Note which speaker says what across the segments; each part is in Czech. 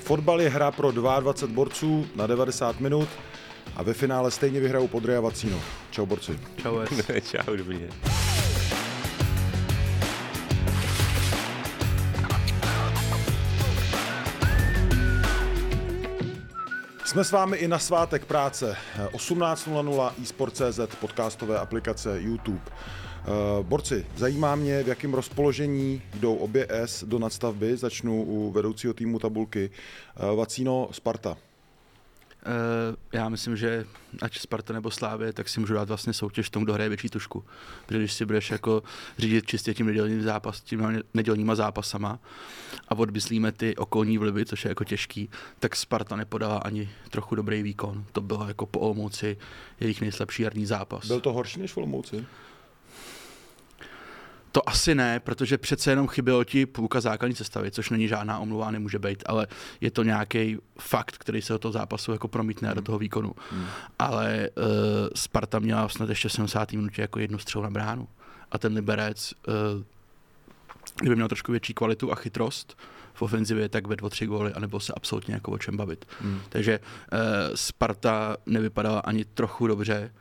Speaker 1: Fotbal je hra pro 22 borců na 90 minut a ve finále stejně vyhrajou Podry Vacíno. Čau borci.
Speaker 2: Čau,
Speaker 3: Čau, dobrý den.
Speaker 1: Jsme s vámi i na svátek práce 18.00 eSport.cz, podcastové aplikace YouTube. Eh, borci, zajímá mě, v jakém rozpoložení jdou obě S do nadstavby. Začnu u vedoucího týmu tabulky. Eh, Vacíno Sparta.
Speaker 2: Uh, já myslím, že ať Sparta nebo Slávě, tak si můžu dát vlastně soutěž v tom, kdo hraje větší tušku. Protože když si budeš jako řídit čistě tím nedělním zápas, tím nedělníma zápasama a odmyslíme ty okolní vlivy, což je jako těžký, tak Sparta nepodala ani trochu dobrý výkon. To bylo jako po Olmouci jejich nejslabší jarní zápas.
Speaker 1: Byl to horší než v Olmouci?
Speaker 2: To asi ne, protože přece jenom chybělo ti půlka základní sestavy, což není žádná omluva, nemůže být, ale je to nějaký fakt, který se do toho zápasu jako promítne hmm. do toho výkonu. Hmm. Ale uh, Sparta měla snad ještě v 70. minutě jako jednu střelu na bránu. A ten Liberec, uh, kdyby měl trošku větší kvalitu a chytrost v ofenzivě, tak ve dvou, tři góly, anebo se absolutně jako o čem bavit. Hmm. Takže uh, Sparta nevypadala ani trochu dobře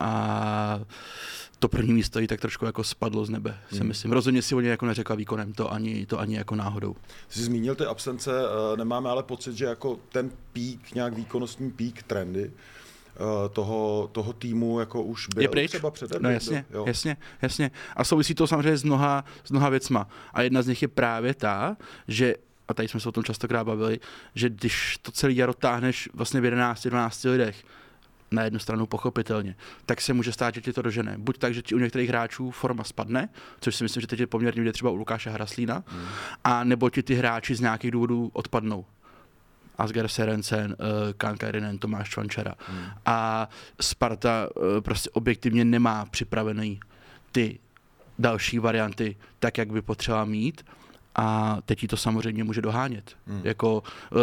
Speaker 2: a to první místo jí tak trošku jako spadlo z nebe, hmm. si myslím. Rozhodně si o ně jako neřekla výkonem, to ani, to ani jako náhodou.
Speaker 1: Jsi zmínil ty absence, eh, nemáme ale pocit, že jako ten pík, nějak výkonnostní pík trendy, eh, toho, toho týmu jako už byl
Speaker 2: je pryč.
Speaker 1: třeba před
Speaker 2: No jasně, jo. jasně, jasně. A souvisí to samozřejmě s mnoha, s mnoha věcma. A jedna z nich je právě ta, že a tady jsme se o tom častokrát bavili, že když to celý jaro táhneš vlastně v 11-12 lidech, na jednu stranu pochopitelně, tak se může stát, že ti to dožene. Buď tak, že ti u některých hráčů forma spadne, což si myslím, že teď je poměrně vidět třeba u Lukáše Hraslína, hmm. a nebo ti ty hráči z nějakých důvodů odpadnou. Asger Serencen, uh, Kankarinen, Tomáš Čvančara. Hmm. A Sparta uh, prostě objektivně nemá připravený ty další varianty tak, jak by potřeba mít a teď to samozřejmě může dohánět. Hmm. Jako, uh,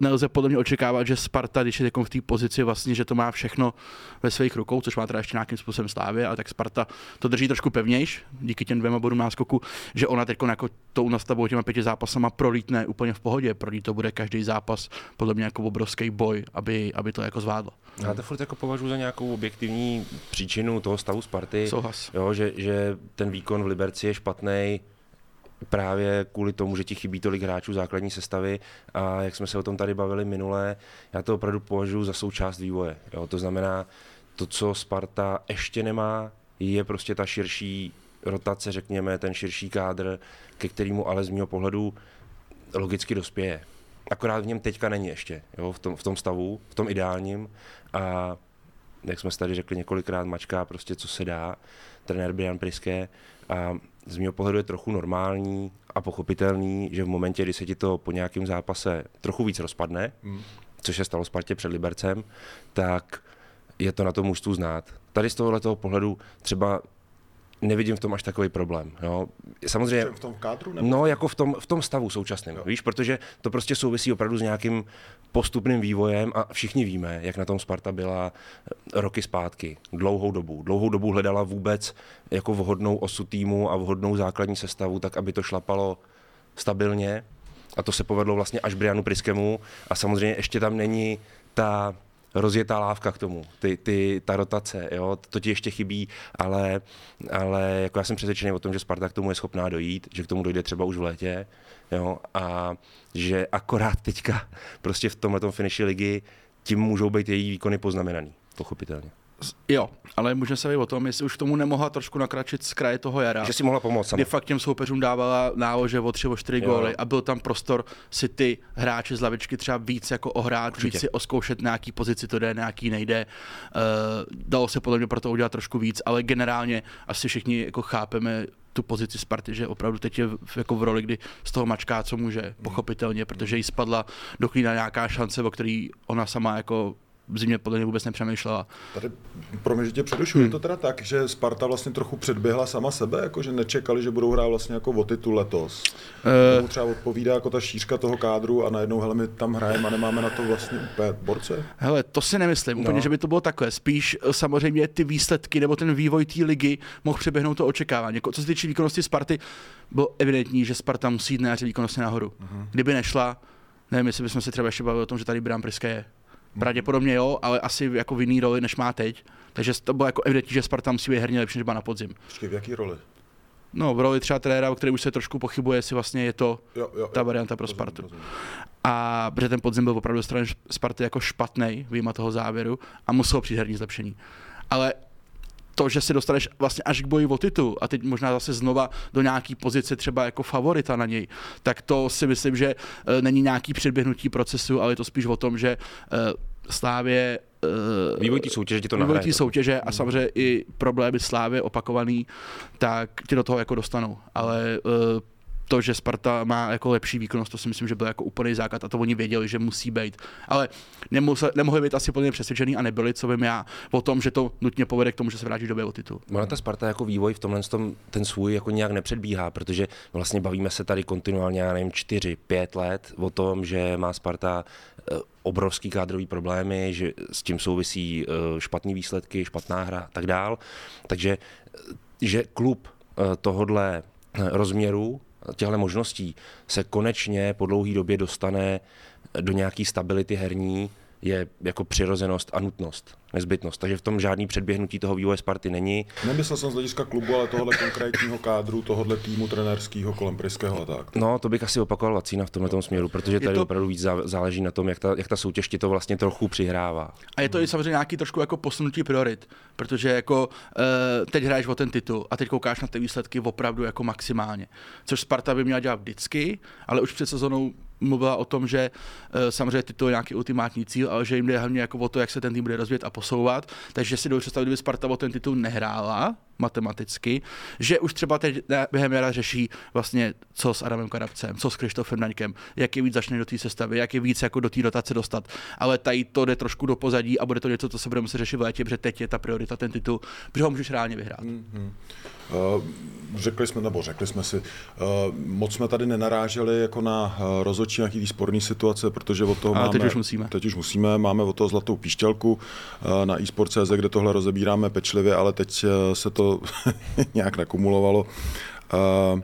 Speaker 2: nelze podle mě očekávat, že Sparta, když je v té pozici vlastně, že to má všechno ve svých rukou, což má teda ještě nějakým způsobem slávě, ale tak Sparta to drží trošku pevnějš, díky těm dvěma bodům náskoku, že ona teď jako tou nastavou těma pěti zápasama prolítne úplně v pohodě, pro ní to bude každý zápas podle mě jako obrovský boj, aby, aby to jako zvládlo.
Speaker 3: Já to furt jako považuji za nějakou objektivní příčinu toho stavu Sparty.
Speaker 2: Souhlas.
Speaker 3: Jo, že, že ten výkon v Liberci je špatný, právě kvůli tomu, že ti chybí tolik hráčů základní sestavy a jak jsme se o tom tady bavili minule, já to opravdu považuji za součást vývoje. Jo? To znamená, to, co Sparta ještě nemá, je prostě ta širší rotace, řekněme, ten širší kádr, ke kterému ale z mého pohledu logicky dospěje. Akorát v něm teďka není ještě, jo? V, tom, v tom stavu, v tom ideálním a jak jsme tady řekli několikrát, mačká prostě co se dá, trenér Brian Priske a z mého pohledu je trochu normální a pochopitelný, že v momentě, kdy se ti to po nějakém zápase trochu víc rozpadne, hmm. což se stalo Spartě před Libercem, tak je to na tom mužstvu znát. Tady z tohoto pohledu třeba nevidím v tom až takový problém. Jo. Samozřejmě,
Speaker 1: v tom kádru? Nebo
Speaker 3: no, jako v tom, v tom stavu současném, víš, protože to prostě souvisí opravdu s nějakým postupným vývojem a všichni víme, jak na tom Sparta byla eh, roky zpátky, dlouhou dobu. Dlouhou dobu hledala vůbec jako vhodnou osu týmu a vhodnou základní sestavu, tak aby to šlapalo stabilně a to se povedlo vlastně až Brianu Priskemu a samozřejmě ještě tam není ta rozjetá lávka k tomu, ty, ty, ta rotace, jo, to ti ještě chybí, ale, ale jako já jsem přesvědčený o tom, že Sparta k tomu je schopná dojít, že k tomu dojde třeba už v létě, jo, a že akorát teďka prostě v tomhle finiši ligy tím můžou být její výkony poznamenaný, pochopitelně.
Speaker 2: Jo, ale můžeme se o tom, jestli už tomu nemohla trošku nakračit z kraje toho jara.
Speaker 3: Že si mohla pomoct
Speaker 2: Kdy fakt těm soupeřům dávala nálože o tři, o čtyři góly a byl tam prostor si ty hráči z lavičky třeba víc jako ohrát, Určitě. víc si oskoušet nějaký pozici, to jde, nějaký nejde. Uh, dalo se podle mě pro to udělat trošku víc, ale generálně asi všichni jako chápeme, tu pozici Sparty, že opravdu teď je v, jako v roli, kdy z toho mačká, co může, pochopitelně, protože jí spadla do klína nějaká šance, o který ona sama jako v zimě podle mě vůbec nepřemýšlela.
Speaker 1: Tady pro mě, že tě předušu, hmm. je to teda tak, že Sparta vlastně trochu předběhla sama sebe, jako že nečekali, že budou hrát vlastně jako o titul letos. Uh, Tomu třeba odpovídá jako ta šířka toho kádru a najednou hele, my tam hrajeme a nemáme na to vlastně úplně borce.
Speaker 2: Hele, to si nemyslím, úplně, no. že by to bylo takové. Spíš eh, samozřejmě ty výsledky nebo ten vývoj té ligy mohl přeběhnout to očekávání. Jako, co se týče výkonnosti Sparty, bylo evidentní, že Sparta musí jít na výkonnosti nahoru. Uh-huh. Kdyby nešla, nevím, jestli bychom se třeba ještě bavili o tom, že tady Bram Priske je. Pravděpodobně jo, ale asi jako v jiný roli, než má teď. Takže to bylo jako evidentní, že Sparta musí být herně lepší, než na podzim.
Speaker 1: Počkej, v jaký roli?
Speaker 2: No, v roli třeba trenéra, o který už se trošku pochybuje, jestli vlastně je to
Speaker 1: Jo, jo,
Speaker 2: ta
Speaker 1: jo.
Speaker 2: varianta pro
Speaker 1: Rozumím,
Speaker 2: Spartu.
Speaker 1: rozumím.
Speaker 2: A protože ten podzim byl opravdu strany Sparty jako špatný, výjima toho závěru, a muselo přijít herní zlepšení. Ale to, že se dostaneš vlastně až k boji o titul a teď možná zase znova do nějaký pozice třeba jako favorita na něj, tak to si myslím, že eh, není nějaký předběhnutí procesu, ale je to spíš o tom, že eh, Slávě eh,
Speaker 3: Vývoj té soutěže ti to
Speaker 2: vývoj
Speaker 3: nahraje.
Speaker 2: té soutěže a samozřejmě i problémy Slávy opakovaný, tak ti do toho jako dostanou. Ale eh, to, že Sparta má jako lepší výkonnost, to si myslím, že byl jako úplný základ a to oni věděli, že musí být. Ale nemusel, nemohli být asi plně přesvědčený a nebyli, co vím já, o tom, že to nutně povede k tomu, že se vrátí do o titul.
Speaker 3: Ona ta Sparta jako vývoj v tomhle tom, ten svůj jako nějak nepředbíhá, protože vlastně bavíme se tady kontinuálně, já nevím, 4, 5 let o tom, že má Sparta eh, obrovský kádrový problémy, že s tím souvisí eh, špatné výsledky, špatná hra a tak dál. Takže eh, že klub tohodle rozměru, těchto možností se konečně po dlouhé době dostane do nějaké stability herní, je jako přirozenost a nutnost, nezbytnost. Takže v tom žádný předběhnutí toho vývoje Sparty není.
Speaker 1: Nemyslel jsem z hlediska klubu, ale tohohle konkrétního kádru, tohohle týmu trenérského kolem Pryského a tak.
Speaker 3: No, to bych asi opakoval Vacína v tomhle směru, protože tady
Speaker 2: to-
Speaker 3: opravdu víc zá- záleží na tom, jak ta, jak ta soutěž ti to vlastně trochu přihrává.
Speaker 2: A je to i samozřejmě nějaký trošku jako posunutí priorit, protože jako uh, teď hraješ o ten titul a teď koukáš na ty výsledky opravdu jako maximálně. Což Sparta by měla dělat vždycky, ale už před sezónou mluvila o tom, že uh, samozřejmě je nějaký ultimátní cíl, ale že jim jde hlavně jako o to, jak se ten tým bude rozvíjet a posouvat. Takže si dovedu představit, kdyby Sparta o ten titul nehrála matematicky, že už třeba teď na- během jara řeší vlastně, co s Adamem Karabcem, co s Krištofem Daňkem, jak je víc začne do té sestavy, jak je víc jako do té dotace dostat. Ale tady to jde trošku do pozadí a bude to něco, co se bude muset řešit v létě, protože teď je ta priorita ten titul, protože ho můžeš reálně vyhrát.
Speaker 1: Uh, řekli jsme, nebo řekli jsme si, uh, moc jsme tady nenaráželi jako na uh, rozhodčí nějaký sporný situace, protože od toho
Speaker 2: Ale
Speaker 1: máme...
Speaker 2: teď už musíme.
Speaker 1: Teď už musíme, máme od toho zlatou píšťalku na eSport.cz, kde tohle rozebíráme pečlivě, ale teď se to nějak nakumulovalo. Uh,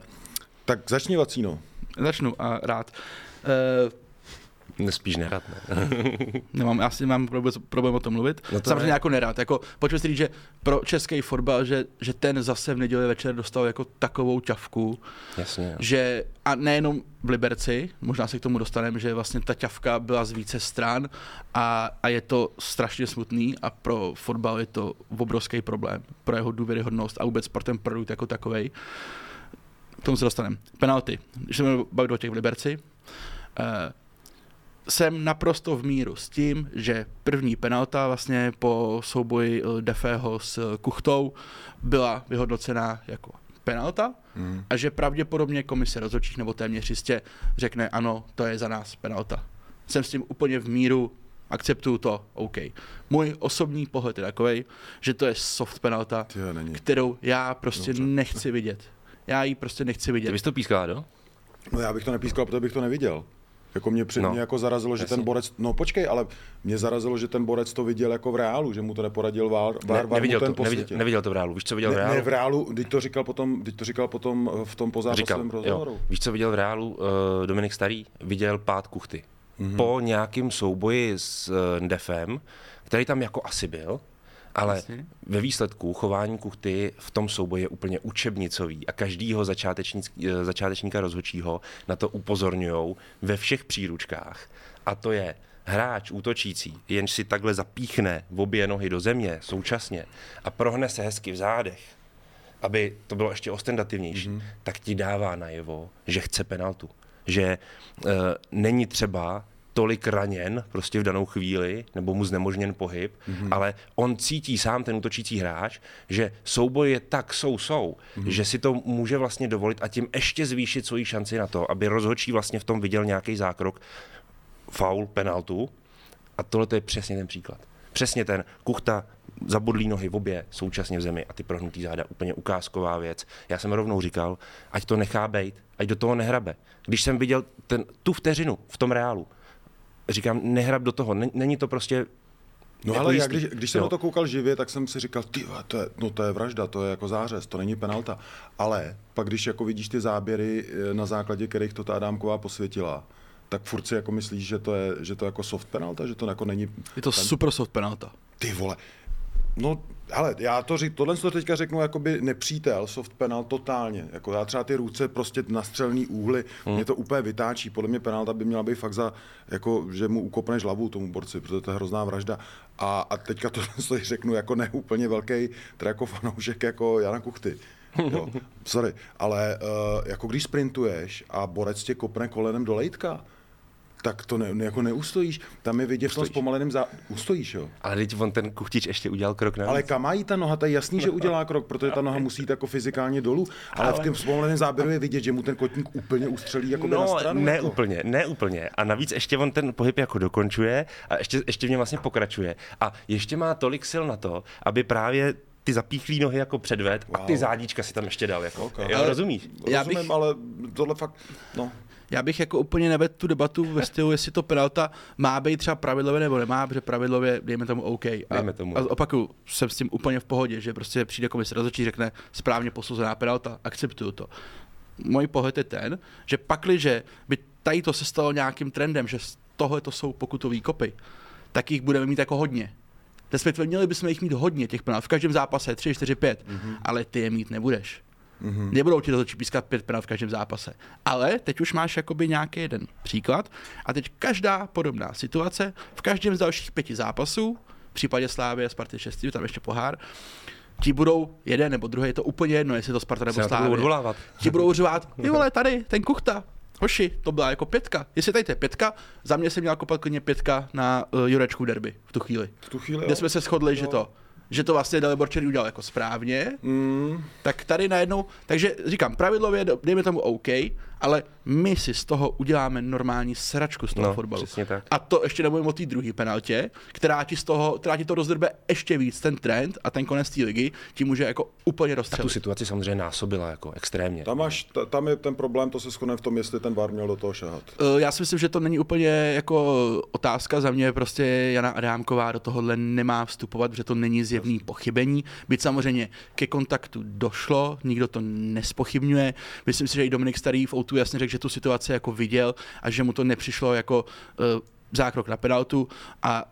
Speaker 1: tak začni Vacíno.
Speaker 2: Začnu a rád. Uh,
Speaker 3: Spíš nerad, ne?
Speaker 2: Nemám, já si mám problém, problém o tom mluvit.
Speaker 3: No
Speaker 2: No
Speaker 3: to
Speaker 2: Samozřejmě
Speaker 3: ne.
Speaker 2: jako nerád. Jako, pojďme si říct, že pro český fotbal, že, že ten zase v neděli večer dostal jako takovou ťavku,
Speaker 3: Jasně. jo.
Speaker 2: že a nejenom v Liberci, možná se k tomu dostaneme, že vlastně ta ťavka byla z více stran a, a je to strašně smutný a pro fotbal je to obrovský problém, pro jeho důvěryhodnost a vůbec pro ten produkt jako takovej. K tomu se dostaneme. Penalty. Když se budeme bavit o těch v Liberci, eh, jsem naprosto v míru s tím, že první penalta vlastně po souboji eh, Defého s Kuchtou byla vyhodnocená jako penalta
Speaker 1: Hmm.
Speaker 2: a že pravděpodobně komise rozhodčích nebo téměř jistě řekne ano, to je za nás penalta. Jsem s tím úplně v míru, akceptuju to, OK. Můj osobní pohled je takový, že to je soft penalta,
Speaker 1: Ty není.
Speaker 2: kterou já prostě
Speaker 1: Dobře.
Speaker 2: nechci vidět. Já ji prostě nechci
Speaker 3: Ty
Speaker 2: vidět.
Speaker 3: bys to pískal, do?
Speaker 1: No já bych to nepískal, protože bych to neviděl. Jako mě, před,
Speaker 3: No,
Speaker 1: mě jako zarazilo, že
Speaker 3: jasně.
Speaker 1: ten borec, no počkej, ale mě zarazilo, že ten borec to viděl jako v reálu, že mu to neporadil vár, vár,
Speaker 3: Ne,
Speaker 1: vár mu
Speaker 3: neviděl,
Speaker 1: ten
Speaker 3: to, neviděl, neviděl to v reálu. Víš, co viděl v
Speaker 1: Ne,
Speaker 3: reálu?
Speaker 1: ne, v reálu, teď to říkal potom, teď to říkal potom eh, v tom pozápasovém rozhovoru.
Speaker 3: jo. Víš, co viděl v reálu? Uh, Dominik Starý viděl pád kuchty.
Speaker 1: Mhm.
Speaker 3: Mm-hmm. Po nějakém souboji s uh, Defem, který tam jako asi byl, ale
Speaker 2: Jasně.
Speaker 3: ve výsledku chování kuchty v tom souboji je úplně učebnicový a každýho eh, začátečníka rozhodčího na to upozorňují ve všech příručkách. A to je hráč útočící, jenž si takhle zapíchne v obě nohy do země současně a prohne se hezky v zádech, aby to bylo ještě ostendativnější,
Speaker 1: Mhm.
Speaker 3: mm-hmm. tak ti dává najevo, že chce penaltu. Že uh, není třeba tolik raněn prostě v danou chvíli, nebo mu znemožněn pohyb, mm-hmm. ale on cítí sám ten útočící hráč, že souboj je tak sou-sou, mm-hmm. že si to může vlastně dovolit a tím ještě zvýšit svoji šanci na to, aby rozhodčí vlastně v tom viděl nějaký zákrok, faul, penaltu. A tohle to je přesně ten příklad. Přesně ten kuchta, zabudlí nohy v obě současně v zemi a ty prohnutý záda, úplně ukázková věc. Já jsem rovnou říkal, ať to nechá bejt, ať do toho nehrabe. Když jsem viděl ten, tu vteřinu v tom reálu, říkám, nehrab do toho, není to prostě
Speaker 1: No ale já, když, když jsem jo. na to koukal živě, tak jsem si říkal, ty, to je, no to je vražda, to je jako zářez, to není penalta. Ale pak, když jako vidíš ty záběry, eh, na základě kterých to ta Adámková posvětila, tak furt si jako myslíš, že to je, že to je jako soft penalta, že to jako není...
Speaker 2: Je to ten... super soft penalta.
Speaker 1: Ty vole, No, ale já to řík, tohle to teďka řeknu jakoby nepřítel, soft penal totálně. Jako já třeba ty ruce prostě na střelný úhly, hmm. mě to úplně vytáčí. Podle mě penalta by měla být fakt za, jako, že mu ukopneš hlavu tomu borci, protože to je hrozná vražda. A, a teďka to řeknu jako neúplně velký, teda jako fanoušek jako Jana Kuchty. Jo, sorry, ale uh, jako když sprintuješ a borec tě kopne kolenem do lejtka, tak to ne, jako neustojíš. Tam je vidět v tom zpomaleném zá... Ustojíš, jo.
Speaker 3: Ale teď on ten kuchtič ještě udělal krok na
Speaker 1: Ale kam mají ta noha? To je jasný, že udělá krok, protože ta noha musí jít jako fyzikálně dolů. Ale, ale... v tom zpomaleném záběru je vidět, že mu ten kotník úplně ustřelí jako no, na stranu.
Speaker 3: Ne
Speaker 1: jako.
Speaker 3: úplně, ne úplně. A navíc ještě on ten pohyb jako dokončuje a ještě, ještě v něm vlastně pokračuje. A ještě má tolik sil na to, aby právě ty zapíchlý nohy jako předved wow. a ty zádíčka si tam ještě dal. Jako. Okay. Jo, rozumíš?
Speaker 1: Já bych... ale tohle fakt, no.
Speaker 2: Já bych jako úplně nevedl tu debatu ve stylu, jestli to penalta má být třeba pravidlově nebo nemá, protože pravidlově dejme tomu OK. A,
Speaker 3: dejme tomu.
Speaker 2: a opakuju, jsem s tím úplně v pohodě, že prostě přijde komise rozhodčí, řekne správně posouzená penalta, akceptuju to. Můj pohled je ten, že pakliže by tady to se stalo nějakým trendem, že tohle to jsou pokutový kopy, tak jich budeme mít jako hodně. Respektive měli bychom jich mít hodně těch penalt. V každém zápase 3, 4, 5, mm-hmm. ale ty je mít nebudeš. Mm-hmm. Nebudou ti rozhodčí pískat pět penalt v každém zápase. Ale teď už máš jakoby nějaký jeden příklad a teď každá podobná situace v každém z dalších pěti zápasů, v případě Slávy a Sparty 6, tam ještě pohár, ti budou jeden nebo druhý, je to úplně jedno, jestli to Sparta nebo Slávy. Ti budou řvát, ty vole, tady, ten kuchta, hoši, to byla jako pětka. Jestli tady to je pětka, za mě se měla kopat klidně pětka na uh, Jurečku derby v tu chvíli.
Speaker 1: V tu chvíli,
Speaker 2: Kde jo. jsme se shodli, jo. že to že to vlastně Dalibor Černý udělal jako správně, mm. tak tady najednou, takže říkám, pravidlově dejme tomu OK, ale my si z toho uděláme normální sračku z toho
Speaker 3: no,
Speaker 2: fotbalu.
Speaker 3: Tak.
Speaker 2: A to ještě nemluvím o té druhé penaltě, která ti, z toho, která ti to rozdrbe ještě víc, ten trend a ten konec té ligy ti může jako úplně rozstřelit.
Speaker 3: A tu situaci samozřejmě násobila jako extrémně.
Speaker 1: Tam, máš, tam je ten problém, to se shodne v tom, jestli ten VAR měl do toho šahat.
Speaker 2: Uh, já si myslím, že to není úplně jako otázka za mě, prostě Jana Adámková do tohohle nemá vstupovat, protože to není zjevný pochybení. Byť samozřejmě ke kontaktu došlo, nikdo to nespochybňuje. Myslím si, že i Dominik Starý v tu jasně řekl, že tu situaci jako viděl a že mu to nepřišlo jako uh, zákrok na penaltu a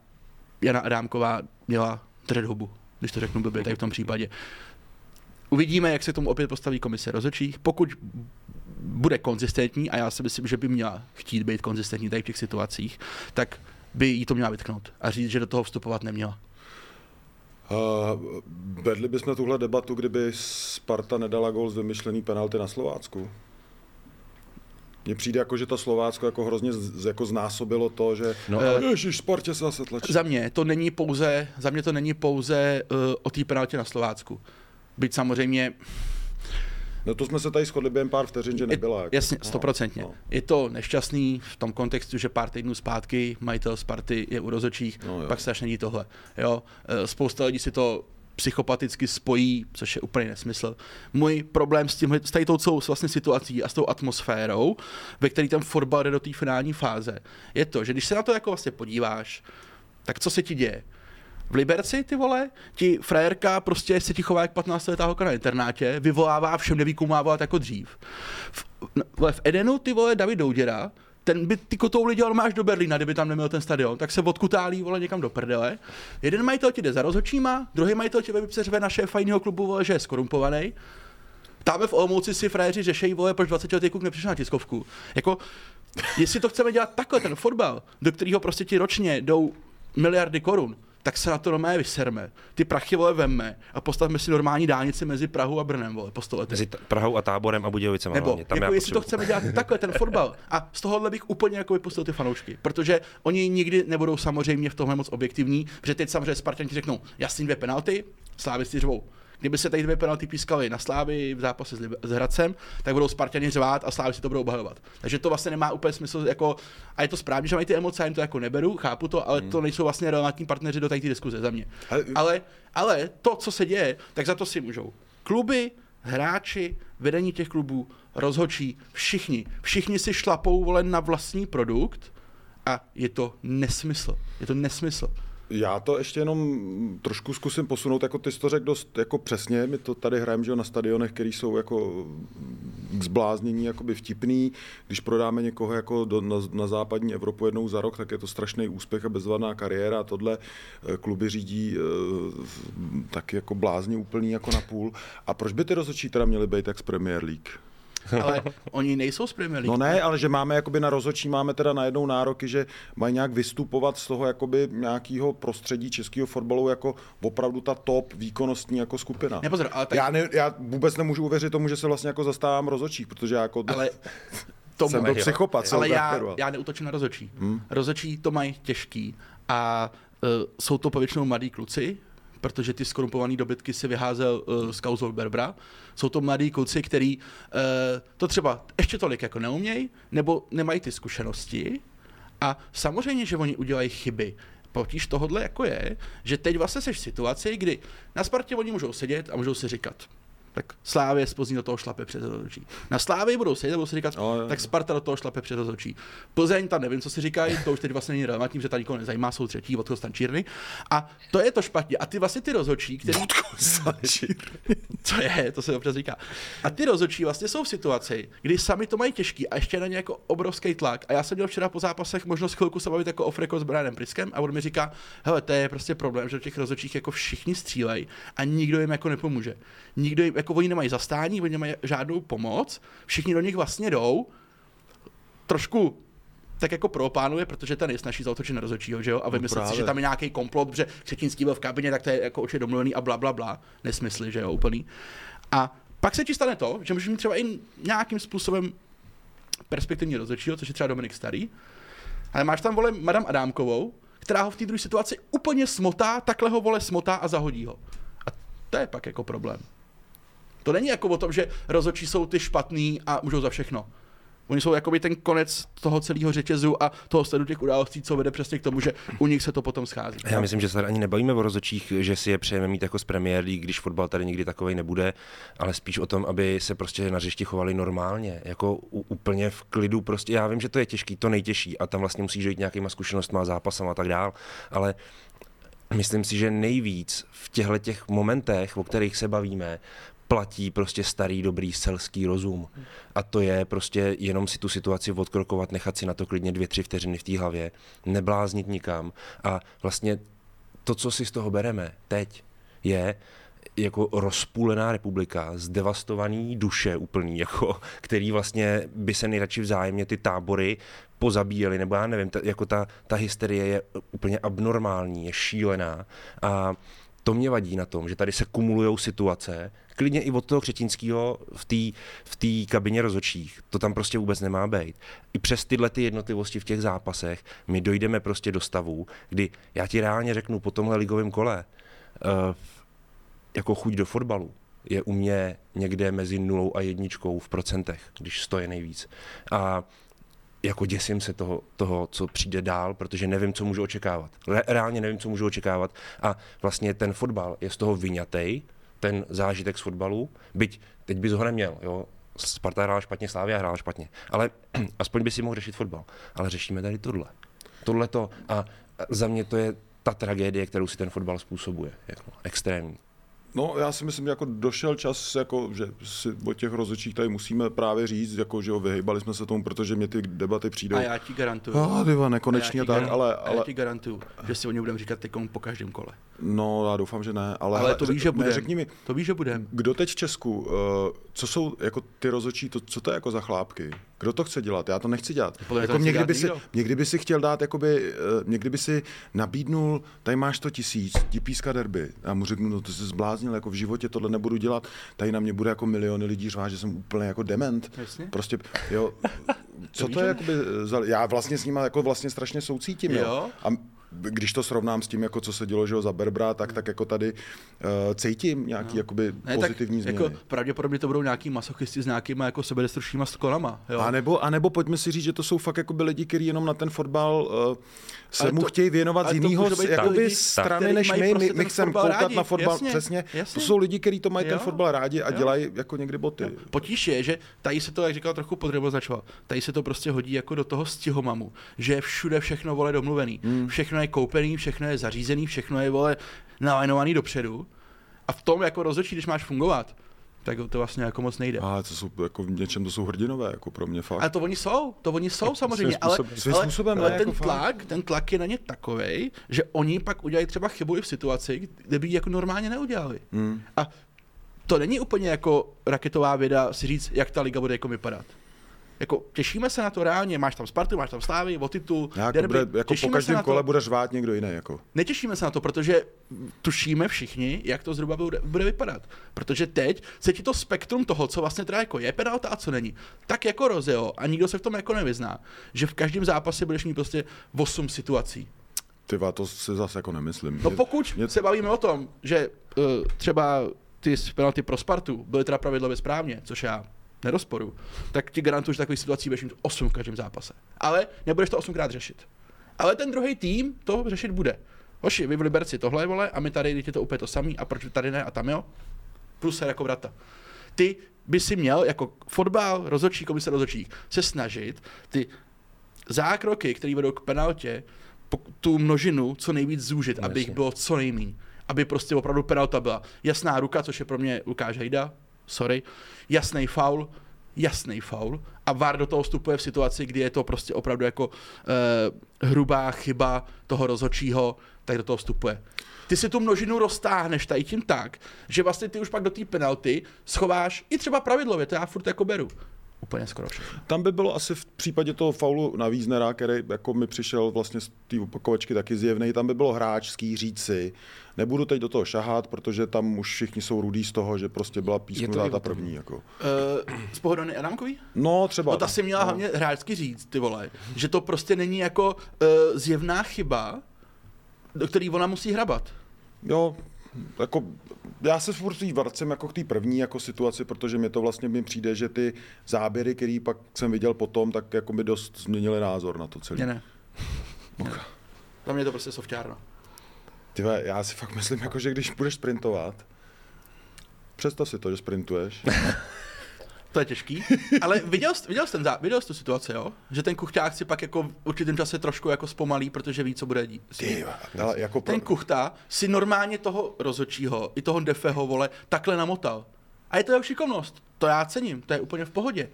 Speaker 2: Jana Adámková měla držet hubu, když to řeknu blbě tady v tom případě. Uvidíme, jak se tomu opět postaví komise rozhodčích. Pokud bude konzistentní, a já si myslím, že by měla chtít být konzistentní tady v těch situacích, tak by jí to měla vytknout a říct, že do toho vstupovat neměla.
Speaker 1: Uh, vedli bychom tuhle debatu, kdyby Sparta nedala gol z vymyšlený penalty na Slovácku? Mně přijde jako, že to Slovácko jako hrozně z, jako znásobilo to, že no, ale... Ježiš, Spartě se zase tlačí.
Speaker 2: Za mě to není pouze, za mě to není pouze uh, o té penaltě na Slovácku. Byť samozřejmě
Speaker 1: No to jsme se tady shodli během pár vteřin, že nebyla.
Speaker 2: Jako. Jasně, no, stoprocentně. No, no. Je to nešťastný v tom kontextu, že pár týdnů zpátky majitel Sparty je u rozočích, no, pak se až není tohle. Jo? Eh, spousta lidí si to psychopaticky spojí, což je úplně nesmysl. Můj problém s, tím, s tady tou celou vlastně situací a s tou atmosférou, ve které ten fotbal jde do té finální fáze, je to, že když se na to jako vlastně podíváš, tak co se ti děje? V Liberci, ty vole, ti frajerka prostě se ti chová jak 15 letá holka na internátě, vyvolává všem, neví, má volat jako dřív. V, v Edenu, ty vole, David Douděra, ten by ty kotouly dělal máš do Berlína, kdyby tam neměl ten stadion, tak se odkutálí vole někam do prdele. Jeden majitel ti jde za rozhodčíma, druhý majitel ti vypřeřve na šéfa jiného klubu, vole, že je skorumpovaný. Tam v Olomouci si frajeři řešejí, vole, proč 20 letý kluk nepřišel na tiskovku. Jako, jestli to chceme dělat takhle, ten fotbal, do kterého prostě ti ročně jdou miliardy korun, tak se na to normálně vyserme. Ty prachy vole vemme a postavme si normální dálnici mezi Prahou a Brnem, vole, po století.
Speaker 3: Mezi Prahou a Táborem a Budějovicema.
Speaker 2: Nebo
Speaker 3: hlavně. Tam
Speaker 2: jako jestli to
Speaker 3: potřebuji-
Speaker 2: chceme dělat takhle, ten fotbal. A z tohohle bych úplně jako vypustil ty fanoušky, protože oni nikdy nebudou samozřejmě v tomhle moc objektivní, protože teď samozřejmě Spartani ti řeknou, jasný dvě penalty, Slávy si řvou. Kdyby se tady dvě penalty pískaly na Slávy v zápase s, Hradcem, tak budou Spartani řvát a Slávy si to budou obhajovat. Takže to vlastně nemá úplně smysl, jako, a je to správně, že mají ty emoce, já jim to jako neberu, chápu to, ale to nejsou vlastně relevantní partneři do té diskuze za mě.
Speaker 1: Ale-
Speaker 2: Ale, ale to, co se děje, tak za to si můžou. Kluby, hráči, vedení těch klubů, rozhočí, všichni. Všichni si šlapou volen na vlastní produkt a je to nesmysl. Je to nesmysl.
Speaker 1: Já to ještě jenom trošku zkusím posunout, jako ty jsi to řekl dost jako přesně, my to tady hrajeme že na stadionech, který jsou jako k zbláznění jakoby vtipný, když prodáme někoho jako do, na, na, západní Evropu jednou za rok, tak je to strašný úspěch a bezvadná kariéra a tohle eh, kluby řídí eh, taky jako blázně úplný jako na půl. A proč by ty rozhodčí teda měly být jak z Premier League?
Speaker 2: Ale oni nejsou z Premier League.
Speaker 1: No ne, ale že máme jakoby na rozhodčí máme teda najednou nároky, že mají nějak vystupovat z toho jakoby nějakého prostředí českého fotbalu jako opravdu ta top výkonnostní jako skupina.
Speaker 2: Ne, pozor, ale tak-
Speaker 1: já, ne, já vůbec nemůžu uvěřit tomu, že se vlastně jako zastávám rozhodčí, protože já jako
Speaker 2: Ale tomu,
Speaker 1: jsem byl
Speaker 3: jo.
Speaker 1: psychopat.
Speaker 2: ale já, já neutočím na rozhodčí. Hmm. Rozhodčí to mají těžký a uh, jsou to povětšinou mladí kluci, protože ty skorumpované dobytky si vyházel uh, z kauzou Berbra. Jsou to mladí kluci, který uh, to třeba ještě tolik jako neumějí, nebo nemají ty zkušenosti. A samozřejmě, že oni udělají chyby. Potíž tohodle jako je, že teď vlastně seš v situaci, kdy na Spartě oni můžou sedět a můžou si říkat, tak Slávě z Plzní do toho šlape před rozhodčí. Na Slávě budou sedět budou si říkat,
Speaker 1: jo, jo.
Speaker 2: tak Sparta do toho šlape před rozhodčí. Plzeň, tam nevím, co si říkají, to už teď vlastně není relevantní, protože tady nikoho nezajímá, jsou třetí, odchod Stančírny. A to je to špatně. A ty vlastně ty rozhodčí, který... Co je, to se občas říká. A ty rozhodčí vlastně jsou v situaci, kdy sami to mají těžký a ještě na ně jako obrovský tlak. A já jsem měl včera po zápasech možnost chvilku se bavit jako off record s Brianem Priskem a on mi říká, hele, to je prostě problém, že těch rozhodčích jako všichni střílejí a nikdo jim jako nepomůže. Nikdo jim, jako oni nemají zastání, oni nemají žádnou pomoc, všichni do nich vlastně jdou, trošku tak jako propánuje, protože ten je snaží zautočit na rozhodčího, že jo, a vymyslet si,
Speaker 1: právě.
Speaker 2: že tam je nějaký komplot, protože Křetínský byl v kabině, tak to je jako určitě domluvený a bla, bla, bla. Nesmysly, že jo, úplný. A pak se ti stane to, že můžeš mít třeba i nějakým způsobem perspektivní rozhodčího, což je třeba Dominik Starý, ale máš tam vole Madame Adámkovou, která ho v té druhé situaci úplně smotá, takhle ho vole smotá a zahodí ho. A to je pak jako problém. To není jako o tom, že rozhodčí jsou ty špatný a můžou za všechno. Oni jsou jakoby ten konec toho celého řetězu a toho sledu těch událostí, co vede přesně k tomu, že u nich se to potom schází.
Speaker 3: Já myslím, že se tady ani nebavíme o rozhodčích, že si je přejeme mít jako z Premier League, když fotbal tady nikdy takový nebude, ale spíš o tom, aby se prostě na hřišti chovali normálně, jako úplně v klidu. Prostě já vím, že to je těžký, to nejtěžší a tam vlastně musíš jít nějakýma zkušenostma, zápasama a tak dál, ale myslím si, že nejvíc v těchto těch momentech, o kterých se bavíme, platí prostě starý, dobrý selský rozum. A to je prostě jenom si tu situaci odkrokovat, nechat si na to klidně dvě, tři vteřiny v té hlavě, nebláznit nikam. A vlastně to, co si z toho bereme teď, je jako rozpůlená republika, zdevastovaný duše úplný, jako, který vlastně by se nejradši vzájemně ty tábory pozabíjeli, nebo já nevím, ta, jako ta, ta hysterie je úplně abnormální, je šílená a to mě vadí na tom, že tady se kumulují situace, klidně i od toho Křetínského v té v tý kabině rozhodčích. To tam prostě vůbec nemá být. I přes tyhle ty jednotlivosti v těch zápasech my dojdeme prostě do stavu, kdy já ti reálně řeknu po tomhle ligovém kole, uh, jako chuť do fotbalu je u mě někde mezi nulou a jedničkou v procentech, když stoje nejvíc. A jako děsím se toho, toho, co přijde dál, protože nevím, co můžu očekávat. Re- reálně nevím, co můžu očekávat. A vlastně ten fotbal je z toho vyňatej, ten zážitek z fotbalu, byť teď bys ho neměl, jo. Sparta hrála špatně, Slávia hrála špatně, ale aspoň by si mohl řešit fotbal. Ale řešíme tady tohle. Tohle to a za mě to je ta tragédie, kterou si ten fotbal způsobuje. Jako extrémní.
Speaker 1: No, já si myslím, že jako došel čas, jako, že si o těch rozhodčích tady musíme právě říct, jako, že jo, vyhýbali jsme se tomu, protože mě ty debaty přijdou.
Speaker 2: A já ti garantuju.
Speaker 1: Ah, tyva, nekonečně
Speaker 2: a já ti
Speaker 1: tak,
Speaker 2: garan-
Speaker 1: ale,
Speaker 2: a já
Speaker 1: ale
Speaker 2: ti garantuju, že si o ně budeme říkat teď po každém kole.
Speaker 1: no, já doufám, že ne. Ale,
Speaker 2: Ale to víš, že
Speaker 1: ne,
Speaker 2: budeme.
Speaker 1: řekni mi,
Speaker 2: To víš, že budeme.
Speaker 1: kdo teď v Česku, uh, co jsou jako ty rozhodčí, to, co to je jako za chlápky? Kdo to chce dělat? Já to nechci dělat.
Speaker 2: Podle mě to
Speaker 1: Jako někdy,
Speaker 2: dělat
Speaker 1: by si, někdy by si chtěl dát, jakoby, uh, někdy by si nabídnul, tady máš 100 tisíc, ti píska derby. Já mu řeknu, no to se zbláznil, jako v životě tohle nebudu dělat, tady na mě bude jako miliony lidí řvát, že jsem úplně jako dement.
Speaker 2: Jasně.
Speaker 1: Prostě, jo, co
Speaker 2: víš,
Speaker 1: to je, jakoby, já vlastně s nima jako vlastně strašně soucítím, jo.
Speaker 2: Jo.
Speaker 1: A když to srovnám s tím, jako co se dělo že jo, za Berbra, tak, tak jako tady uh, cítím nějaký no. jakoby
Speaker 2: Ne,
Speaker 1: pozitivní
Speaker 2: tak
Speaker 1: změny.
Speaker 2: jako pravděpodobně to budou nějaký masochisti s nějakýma jako sebedestručníma skolama. Jo?
Speaker 1: A nebo, a nebo pojďme si říct, že to jsou fakt jakoby lidi, kteří jenom na ten fotbal uh, se
Speaker 2: Ale
Speaker 1: mu
Speaker 2: to-
Speaker 1: chtějí věnovat z jiného jakoby
Speaker 2: lidi,
Speaker 1: strany
Speaker 2: který
Speaker 1: než my.
Speaker 2: prostě
Speaker 1: My, my
Speaker 2: ten
Speaker 1: chceme koukat
Speaker 2: rádi.
Speaker 1: na fotbal,
Speaker 2: Jasně,
Speaker 1: přesně.
Speaker 2: jasně.
Speaker 1: To jsou lidi, kteří to mají ten
Speaker 2: Jo.
Speaker 1: fotbal rádi a
Speaker 2: Jo.
Speaker 1: dělají jako někdy boty.
Speaker 2: Potíž je, že tady se to, jak říkal, trochu podreboznačoval. Tady se to prostě hodí jako do toho stihomamu, že je všude všechno vole domluvený. Hmm. Všechno je koupený, všechno je zařízený, všechno je vole nalajnovaný dopředu. A v tom jako rozhodčí, když máš fungovat, tak to vlastně jako moc nejde.
Speaker 1: A to jsou jako v něčem to jsou hrdinové, jako pro mě fakt.
Speaker 2: Ale to oni jsou, to oni jsou samozřejmě, ale,
Speaker 1: způsob- svým
Speaker 2: ale,
Speaker 1: způsobem,
Speaker 2: ale ten
Speaker 1: jako fakt.
Speaker 2: tlak, ten tlak je na ně takový, že oni pak udělají třeba chybu i v situaci, kde by ji jako normálně neudělali.
Speaker 1: Hmm.
Speaker 2: A to není úplně jako raketová věda si říct, jak ta liga bude jako vypadat. Jako těšíme se na to reálně, máš tam Spartu, máš tam Slávy, o titul,
Speaker 1: Nějak
Speaker 2: derby.
Speaker 1: bude, jako po každém kole bude řvát někdo jiný. Jako.
Speaker 2: Netěšíme se na to, protože tušíme všichni, jak to zhruba bude, bude vypadat. Protože teď se ti to spektrum toho, co vlastně teda jako je penalta a co není, tak jako rozjelo a nikdo se v tom jako nevyzná, že v každém zápase budeš mít prostě 8 situací.
Speaker 1: Ty to si zase jako nemyslím.
Speaker 2: No pokud
Speaker 1: mě-
Speaker 2: se bavíme o tom, že uh, třeba ty penalty pro Spartu byly teda pravidlově správně, což já nerozporu, tak ti garantuju, že takových situací budeš mít 8 v každém zápase. Ale nebudeš to 8krát řešit. Ale ten druhý tým to řešit bude. Hoši, vy v Liberci tohle, vole, a my tady je to úplně to samý, a proč tady ne, a tam jo? Plus se jako vrata. Ty by si měl jako fotbal, rozhodčí, komise rozhodčích, se snažit ty zákroky, které vedou k penaltě, tu množinu co nejvíc zúžit,
Speaker 3: No,
Speaker 2: aby jich bylo co nejméně. Aby prostě opravdu penalta byla jasná ruka, což je pro mě Lukáš Hejda, sorry, jasný faul, jasný faul a VAR do toho vstupuje v situaci, kdy je to prostě opravdu jako eh, hrubá chyba toho rozhodčího, tak do toho vstupuje. Ty si tu množinu roztáhneš tady tím tak, že vlastně ty už pak do té penalty schováš i třeba pravidlově, to já furt jako beru. Úplně skoro všechno.
Speaker 1: Tam by bylo asi v případě toho faulu na Víznera, který jako mi přišel vlastně z té opakovačky taky zjevný, tam by bylo hráčský říci, nebudu teď do toho šahat, protože tam už všichni jsou rudí z toho, že prostě byla písknutá ta první. Jako.
Speaker 2: Uh, z Pohodony Adamkový?
Speaker 1: No třeba.
Speaker 2: No ta si měla hlavně hráčsky říct, ty vole, že to prostě není jako uh, zjevná chyba, do který ona musí hrabat.
Speaker 1: Jo, jako, já se furt jí vracím jako k té první jako situaci, protože mi to vlastně mi přijde, že ty záběry, který pak jsem viděl potom, tak jako mi dost změnili názor na to celé.
Speaker 2: Ne, ne. ne. Za mě je to prostě softárno.
Speaker 1: Ty vole, já si fakt myslím, jako, že když budeš sprintovat, představ si to, že sprintuješ.
Speaker 2: To je těžký. Ale viděl jsi, viděl jsi, ten, viděl jsi tu situaci, jo? Že ten kuchták si pak jako v určitém čase trošku jako zpomalí, protože ví, co bude dít.
Speaker 1: Ty, ale jako pro...
Speaker 2: Ten kuchta si normálně toho rozhodčího, i toho defeho, vole, takhle namotal. A je to jeho šikovnost. To já cením, to je úplně v pohodě.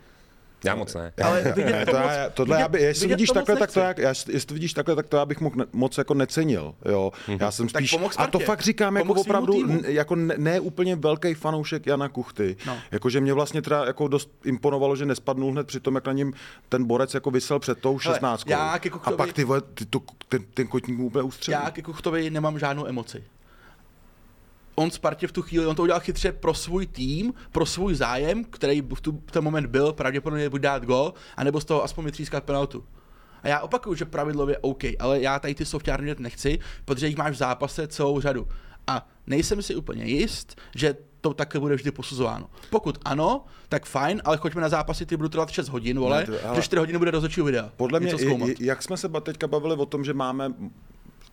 Speaker 3: Já moc ne.
Speaker 2: Ale vidět to
Speaker 1: to
Speaker 2: moc-
Speaker 1: já, tohle
Speaker 2: vidět-
Speaker 1: já by, jestli vidíš
Speaker 2: to
Speaker 1: takhle, tak to já, jestli to vidíš takhle, tak to já bych moc, moc jako necenil, jo. Já jsem spíš, a to fakt říkám jako opravdu, n, jako ne, ne, úplně velký fanoušek Jana Kuchty.
Speaker 2: No.
Speaker 1: Jakože mě vlastně teda jako dost imponovalo, že nespadnul hned při tom, jak na něm ten borec jako vysel před tou
Speaker 2: Hele,
Speaker 1: 16.
Speaker 2: já ke
Speaker 1: a
Speaker 2: Kuchtovi-
Speaker 1: pak ty vole, ty, to, ten, ten kotník mu úplně ustřelil.
Speaker 2: Já ke Kuchtovi nemám žádnou emoci. On Spartě v tu chvíli, on to udělal chytře pro svůj tým, pro svůj zájem, který v, tu, v ten moment byl, pravděpodobně buď dát gol, anebo z toho aspoň vytřískat penaltu. A já opakuju, že pravidlově OK, ale já tady ty dělat nechci, protože jich máš v zápase celou řadu. A nejsem si úplně jist, že to takhle bude vždy posuzováno. Pokud ano, tak fajn, ale choďme na zápasy, ty budou trvat 6 hodin, vole,
Speaker 1: Ne, to- ale-
Speaker 2: že 4 hodiny bude rozhodčí videa.
Speaker 1: Podle mě, i, jak jsme se teďka bavili o tom, že máme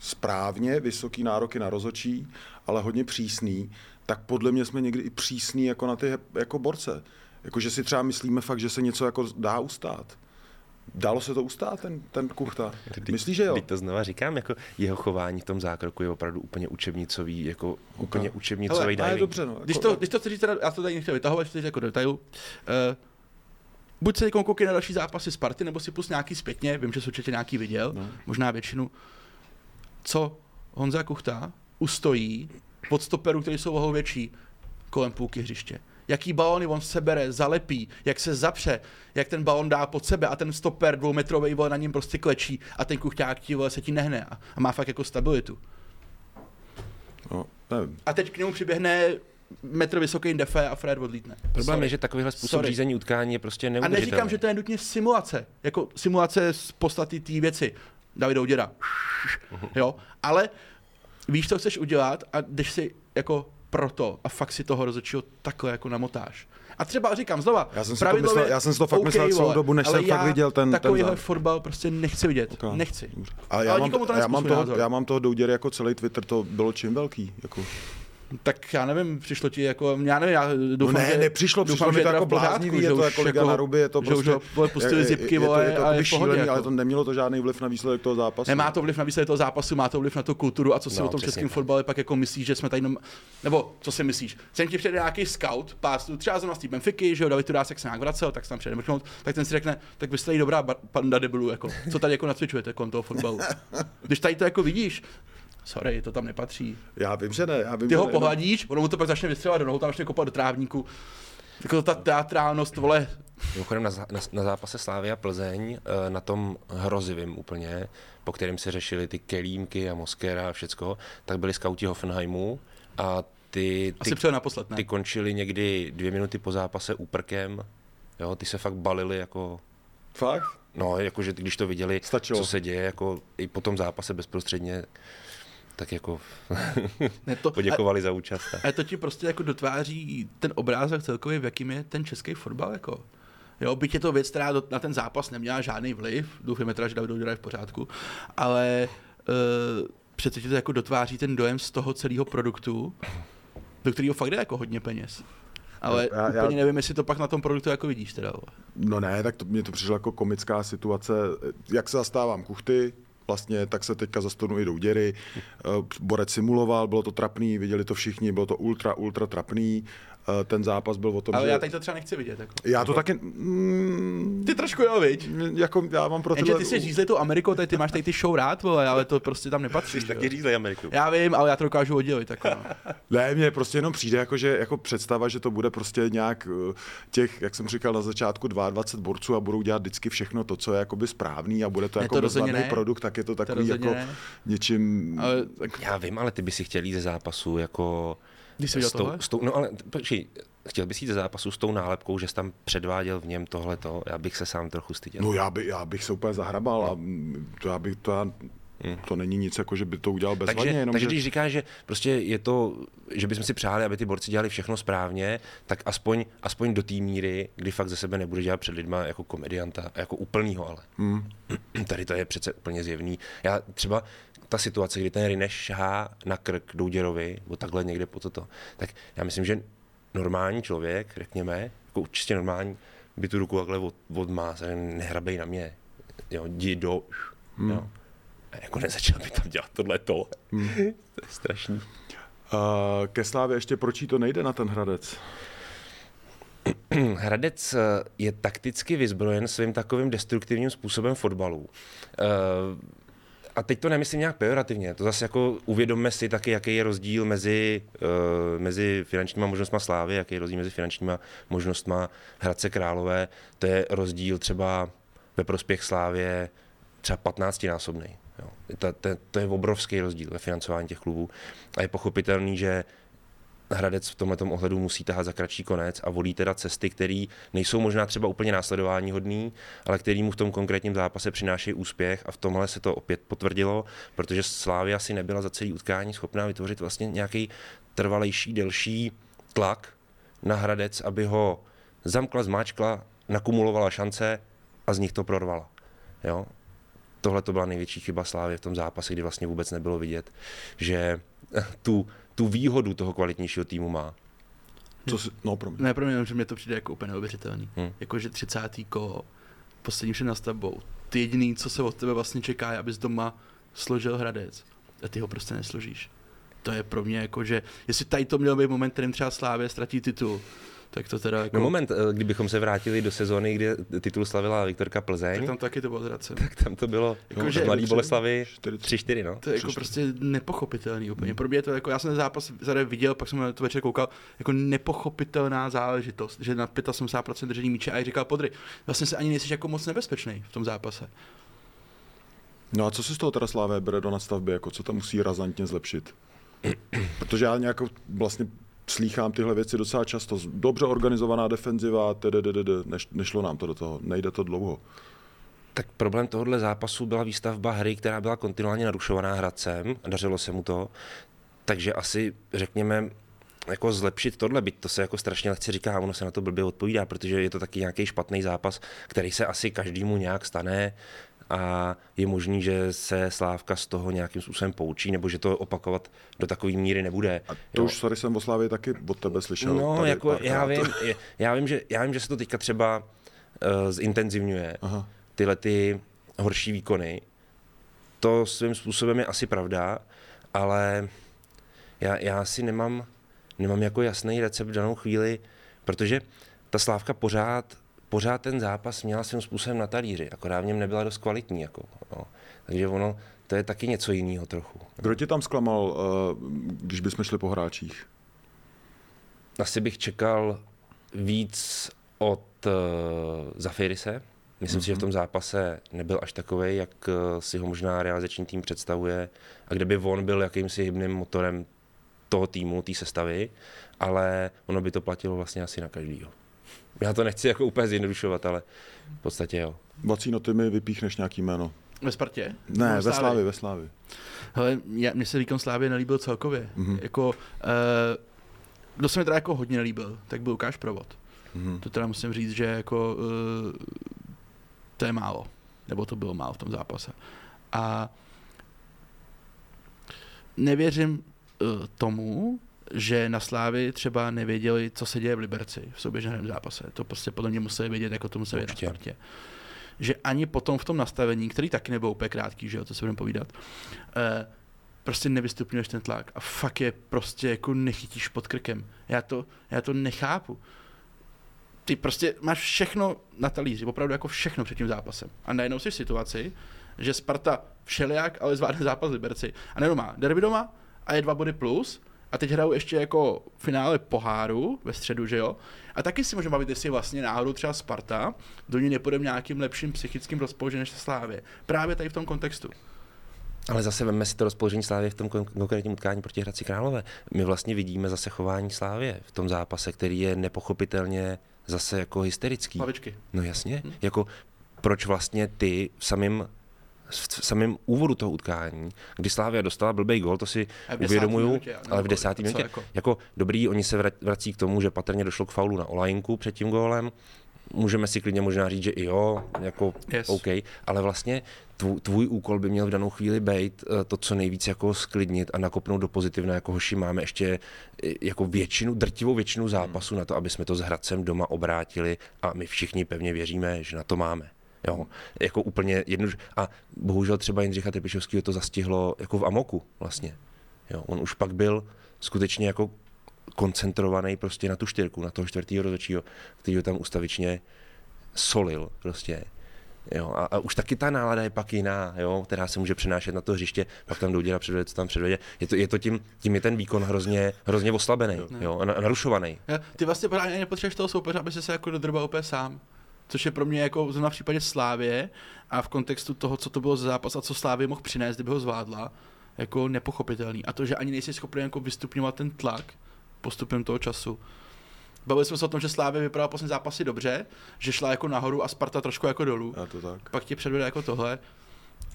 Speaker 1: správně vysoký nároky na rozočí, ale hodně přísný, tak podle mě jsme někdy i přísný jako na ty jako borce. Jako, že si třeba myslíme fakt, že se něco jako dá ustát. Dalo se to ustát, ten, ten kuchta? Myslíš, že jo?
Speaker 3: Teď to znova říkám, jako jeho chování v tom zákroku je opravdu úplně učebnicový, jako okay. úplně učebnicový
Speaker 1: Hele, ale
Speaker 3: diving.
Speaker 1: dobře, no. Jako,
Speaker 2: Když to, když to chci teda, já to tady nechtěl vytahovat, chci jako do detailu, uh, buď se koukej na další zápasy Sparty, nebo si plus nějaký zpětně, vím, že jsi určitě nějaký viděl, no. možná většinu, co Honza Kuchta ustojí pod stoperů, které jsou ohou větší, kolem půlky hřiště. Jaký balony on sebere, zalepí, jak se zapře, jak ten balon dá pod sebe a ten stoper dvoumetrový vole na něm prostě klečí a ten kuchťák ti vole se ti nehne a, a má fakt jako stabilitu.
Speaker 1: no, nevím.
Speaker 2: A teď k němu přiběhne metr vysoký defe a Fred odlítne.
Speaker 3: Problém
Speaker 2: Sorry.
Speaker 3: je, že takovýhle způsob
Speaker 2: Sorry.
Speaker 3: řízení utkání je prostě
Speaker 2: A
Speaker 3: neudržitelný.
Speaker 2: neříkám, že to je nutně simulace, jako simulace z podstaty té věci. Davida Uděra. Jo, ale víš, co chceš udělat a jdeš si jako proto a fakt si toho rozhodčího takhle jako namotáš. A třeba říkám znova,
Speaker 1: Já jsem si to myslel- já jsem si to fakt myslel celou dobu, než jsem fakt viděl ten- ten
Speaker 2: Takovýhle
Speaker 1: zápas.
Speaker 2: fotbal prostě nechci vidět.
Speaker 1: Ok.
Speaker 2: Nechci.
Speaker 1: Ale já,
Speaker 2: Ale
Speaker 1: mám,
Speaker 2: nikomu to
Speaker 1: já, mám toho,
Speaker 2: názor.
Speaker 1: já mám toho douděry jako celý Twitter, to bylo čím velký. Jako.
Speaker 2: Tak já nevím, přišlo ti jako, já nevím, já doufám,
Speaker 1: no ne,
Speaker 2: že,
Speaker 1: nepřišlo,
Speaker 2: doufám,
Speaker 1: přišlo
Speaker 2: že
Speaker 1: to jako bláznivý,
Speaker 2: že
Speaker 1: je to jako Liga na ruby, je to
Speaker 2: že
Speaker 1: prostě...
Speaker 2: už ho pustili
Speaker 1: je-
Speaker 2: zipky,
Speaker 1: je, to, je to,
Speaker 2: a je
Speaker 1: je
Speaker 2: v pohodě,
Speaker 1: šílený,
Speaker 2: jako.
Speaker 1: ale to nemělo to žádný vliv na výsledek toho zápasu.
Speaker 2: Nemá to vliv na výsledek toho zápasu, má to vliv na tu kulturu a co si
Speaker 3: No,
Speaker 2: o tom
Speaker 3: přesně
Speaker 2: českém fotbale pak jako myslíš, že jsme tady jenom, nebo co si myslíš? Sem ti přijde nějaký scout, pás, třeba zrovna z té Benfiky, že jo, David Turásek se nějak vracel, tak se tam přijde mrknout, tak ten si řekne, tak vy jste tady dobrá panda debilů, jako, co tady jako nacvičujete kolem toho fotbalu. Když tady to jako vidíš, sorry, to tam nepatří.
Speaker 1: Já vím, že ne. Já vím,
Speaker 2: Ty
Speaker 1: že
Speaker 2: ho
Speaker 1: ne,
Speaker 2: pohladíš, ono mu to pak začne vystřelovat do nohou, tam začne kopat do trávníku. Jako ta teatrálnost, vole,
Speaker 3: Mimochodem na, zá- na, na zápase Slávy a Plzeň, eh, na tom hrozivým úplně, po kterém se řešili ty kelímky a Moskera a všecko, tak byli skauti Hoffenheimu a ty, ty,
Speaker 2: asi naposled, ne?
Speaker 3: ty končili někdy dvě minuty po zápase úprkem. Jo, ty se fakt balili jako
Speaker 1: Fakt?
Speaker 3: No, jakože když to viděli,
Speaker 1: Stačilo.
Speaker 3: co se děje, jako i po tom zápase bezprostředně, tak jako
Speaker 2: Ne, to,
Speaker 3: poděkovali za účast.
Speaker 2: A to ti prostě jako dotváří ten obrázek celkově, v jakým je ten český fotbal, jako. Jo, byť je to věc, která do- na ten zápas neměla žádný vliv, doufujeme teda, že David je v pořádku, ale uh, přece ti to jako dotváří ten dojem z toho celého produktu, do kterého fakt jde jako hodně peněz. Ale
Speaker 1: Já- já-
Speaker 2: úplně nevím, jestli to pak na tom produktu jako vidíš teda.
Speaker 1: No ne, tak to, mně to přišlo jako komická situace. Jak se zastávám kuchty, vlastně tak se teďka zastanu i douděry. Eh, Borec simuloval, bylo to trapný, viděli to všichni, bylo to ultra, ultra trapný. Eh, Ten zápas byl o tom,
Speaker 2: Ale
Speaker 1: že...
Speaker 2: já teď to třeba nechci vidět. Jako.
Speaker 1: já to taky... Mm,
Speaker 2: Ty trošku jo, viď?
Speaker 1: jako já mám pro
Speaker 2: Jenže
Speaker 1: tyhle...
Speaker 2: ty jsi řízli tu Ameriku, tady ty máš tady ty show rád, vole, ale to prostě tam nepatří. že jo.
Speaker 3: řízli Ameriku.
Speaker 2: Já vím, ale já to dokážu oddělit. Jako, no.
Speaker 1: Ne, mně prostě jenom přijde jako, že jako představa, že to bude prostě nějak eh, těch, jak jsem říkal na začátku, 22 borců a budou dělat vždycky všechno to, co je jakoby správný a bude to
Speaker 2: Ne,
Speaker 1: jako
Speaker 2: to
Speaker 1: bezvadný produkt, tak je to takový
Speaker 2: rozhodně
Speaker 1: jako
Speaker 2: ne.
Speaker 1: něčím...
Speaker 2: Ale tak,
Speaker 3: Já vím, ale ty by si chtěl jít ze zápasu jako...
Speaker 2: když jsi
Speaker 3: s tou,
Speaker 2: tohle?
Speaker 3: s tou, no ale počkej, chtěl bys jít ze zápasu s tou nálepkou, že jsi tam předváděl v něm tohleto, já bych se sám trochu styděl.
Speaker 1: No já, by, já bych se úplně zahrabal a mm, to já bych to, já, to není nic jako, že by to udělal bezvadně,
Speaker 3: Hmm. takže,
Speaker 1: jenom
Speaker 3: takže
Speaker 1: že...
Speaker 3: když říkáš, že prostě je to, že bychom si přáli, aby ty borci dělali všechno správně, tak aspoň, aspoň do té míry, kdy fakt ze sebe nebude dělat před lidma jako komedianta, jako úplnýho ale.
Speaker 1: Hmm.
Speaker 3: Tady to je přece úplně zjevný. Já třeba ta situace, kdy ten Rineš šahá na krk Douděrovi, nebo takhle někde po toto, tak já myslím, že normální člověk, řekněme, jako čistě normální, by tu ruku takhle od, odmás, a nehrabej na mě, jo, jdi do,
Speaker 1: Hmm.
Speaker 3: jo. A jako nezačal by tam dělat tohleto. Hmm. to je strašný.
Speaker 1: Uh, ke Slávě ještě proč jí to nejde na ten Hradec?
Speaker 3: Hradec eh, je takticky vyzbrojen svým takovým destruktivním způsobem fotbalu. Eh, A teď to nemyslím nějak pejorativně, to zase jako uvědomme si taky, jaký je rozdíl mezi, uh, mezi finančníma možnostma Slávy, jaký je rozdíl mezi finančníma možnostma Hradce Králové. To je rozdíl třeba ve prospěch Slávě třeba 15 násobný. Jo. To, to, to je obrovský rozdíl ve financování těch klubů. A je pochopitelný, že Hradec v tomto ohledu musí tahat za kratší konec a volí teda cesty, které nejsou možná třeba úplně následování hodný, ale který mu v tom konkrétním zápase přinášejí úspěch a v tomhle se to opět potvrdilo, protože Slávia si nebyla za celý utkání schopná vytvořit vlastně nějaký trvalejší, delší tlak na Hradec, aby ho zamkla, zmáčkla, nakumulovala šance a z nich to prorvala. Jo? Tohle to byla největší chyba Slávy v tom zápase, kdy vlastně vůbec nebylo vidět, že tu, tu výhodu toho kvalitnějšího týmu má.
Speaker 1: Co si, no, promiň.
Speaker 2: Ne, pro mě, že mě to přijde jako úplně neuvěřitelný.
Speaker 3: Hmm.
Speaker 2: Hmm. Jako, že 30. kolo poslední vše nad tebou. Ty jediný, co se od tebe vlastně čeká, je, abys doma složil Hradec. A ty ho prostě nesložíš. To je pro mě jako, že jestli tady to měl být moment, kterým třeba Slávě ztratí titul, tak to teda jako...
Speaker 3: No moment, eh, kdybychom se vrátili do sezóny, kde titul slavila Viktorka Plzeň,
Speaker 2: tak tam taky to bylo zracem.
Speaker 3: tak tam to bylo
Speaker 2: Jako,
Speaker 3: no,
Speaker 2: že-
Speaker 3: Mladý Boleslavy
Speaker 1: 4-3.
Speaker 3: 3-4, no.
Speaker 2: To je jako prostě nepochopitelný úplně. Pro mě je to jako, já jsem ten zápas zade viděl, pak jsem na to večer koukal, jako nepochopitelná záležitost, že na 85% držení míče a jak říkal Podry, vlastně se ani nejsi jako moc nebezpečný v tom zápase.
Speaker 1: No a co si z toho teda Slávě bere do nastavby, jako co tam musí razantně zlepšit? Protože já nějak vlastně slýchám tyhle věci docela často. Dobře organizovaná defenziva, neš, nešlo nám to do toho, nejde to dlouho.
Speaker 3: Tak problém tohohle zápasu byla výstavba hry, která byla kontinuálně narušovaná Hradcem, dařilo se mu to, takže asi řekněme, jako zlepšit tohle, byť to se jako strašně lehce říká, ono se na to blbě odpovídá, protože je to taky nějaký špatný zápas, který se asi každému nějak stane a je možný, že se Slávka z toho nějakým způsobem poučí, nebo že to opakovat do takové míry nebude.
Speaker 1: A to už sorry, jsem o Slávě taky od tebe slyšel.
Speaker 3: No,
Speaker 1: tady
Speaker 3: jako
Speaker 1: párkrát.
Speaker 3: já vím, já vím, že, já vím, že se to teďka třeba uh, zintenzivňuje,
Speaker 1: Aha.
Speaker 3: tyhle ty horší výkony. To svým způsobem je asi pravda, ale já, já si nemám, nemám jako jasný recept v danou chvíli, protože ta Slávka pořád, pořád ten zápas měla svým způsobem na talíři, akorát v něm nebyla dost kvalitní. Jako, no. Takže ono, to je taky něco jiného trochu.
Speaker 1: Kdo tě tam zklamal, eh, když bychom šli po hráčích?
Speaker 3: Asi bych čekal víc od uh, Zafirise. Myslím si, že v tom zápase nebyl až takový, jak eh, si ho možná realizační tým představuje a kde by on byl jakýmsi hybným motorem toho týmu, té sestavy, ale ono by to platilo vlastně asi na každýho. Já to nechci jako úplně zjednodušovat, ale v podstatě jo.
Speaker 1: Vacíno, ty mi vypíchneš nějaký jméno.
Speaker 2: Ve Spartě?
Speaker 1: Ne, ve? Slávě, ve Slávě.
Speaker 2: Hele, já, mně se výkon Slávě nelíbil celkově. Mm-hmm. Jako, uh, kdo se mi teda jako hodně nelíbil, tak byl Lukáš Provod.
Speaker 1: Mhm.
Speaker 2: To teda musím říct, že jako, uh, to je málo. Nebo to bylo málo v tom zápase. A nevěřím uh, tomu, že na Slávy třeba nevěděli, co se děje v Liberci v souběžném zápase. To prostě podle mě museli vědět, jako to museli vědět na Spartě. Že ani potom v tom nastavení, který taky nebyl úplně krátký, že jo, to se budeme povídat, eh, prostě nevystupňuješ ten tlak a fakt je prostě jako nechytíš pod krkem. Já to, já to nechápu. Ty prostě máš všechno na talíři, opravdu jako všechno před tím zápasem. A najednou jsi v situaci, že Sparta všelijak, ale zvládne zápas Liberci. A nejenom má derby doma a je dva body plus, a teď hrajou ještě jako finále poháru ve středu, že jo? A taky si můžeme bavit, jestli vlastně náhodou třeba Sparta do ní nepůjde v nějakým lepším psychickým rozpoložením než Slávě. Právě tady v tom kontextu.
Speaker 3: Ale zase veme si to rozpoložení Slávě v tom kon- konkrétním utkání proti Hradci Králové. My vlastně vidíme zase chování Slávě v tom zápase, který je nepochopitelně zase jako hysterický.
Speaker 2: Hlavičky.
Speaker 3: No jasně, jako proč vlastně ty v samém v samém úvodu toho utkání, kdy Slávia dostala blbej gol, to si uvědomuju, ale v desáté
Speaker 2: co
Speaker 3: minutě.
Speaker 2: jako?
Speaker 3: Jako dobrý, oni se vra- vrací k tomu, že patrně došlo k faulu na Olajinku před tím gólem. Můžeme si klidně možná říct, že i jo, jako
Speaker 2: Yes.
Speaker 3: OK, ale vlastně tvůj, tvůj úkol by měl v danou chvíli být eh, to, co nejvíc jako sklidnit a nakopnout do pozitivna, jako hoši máme ještě eh, jako většinu, drtivou většinu zápasu na to, aby jsme to s Hradcem doma obrátili a my všichni pevně věříme, že na to máme. Jo, jako úplně jednoduše. A bohužel třeba Jindřicha Trpišovského to zastihlo jako v Amoku vlastně. Jo, on už pak byl skutečně jako koncentrovaný prostě na tu čtyřku, na toho čtvrtého rozhodčího, který ho tam ustavičně solil prostě. Jo, a, a, už taky ta nálada je pak jiná, jo, která se může přenášet na to hřiště, pak tam dojde a předvede, co tam předvede. Je to, je to tím, tím je ten výkon hrozně, hrozně oslabený jo, a na- narušovaný.
Speaker 2: Já- Ty vlastně právě nepotřebuješ toho soupeře, aby se jako dodrbal úplně sám. Což je pro mě jako zrovna v případě Slávě a v kontextu toho, co to bylo za zápas a co Slávě mohl přinést, kdyby ho zvládla, jako nepochopitelný. A to, že ani nejsi schopný jako vystupňovat ten tlak postupem toho času. Bavili jsme se o tom, že Slávě vypadala poslední zápasy dobře, že šla jako nahoru a Sparta trošku jako dolů.
Speaker 1: Já to tak.
Speaker 2: Pak ti předvede jako tohle.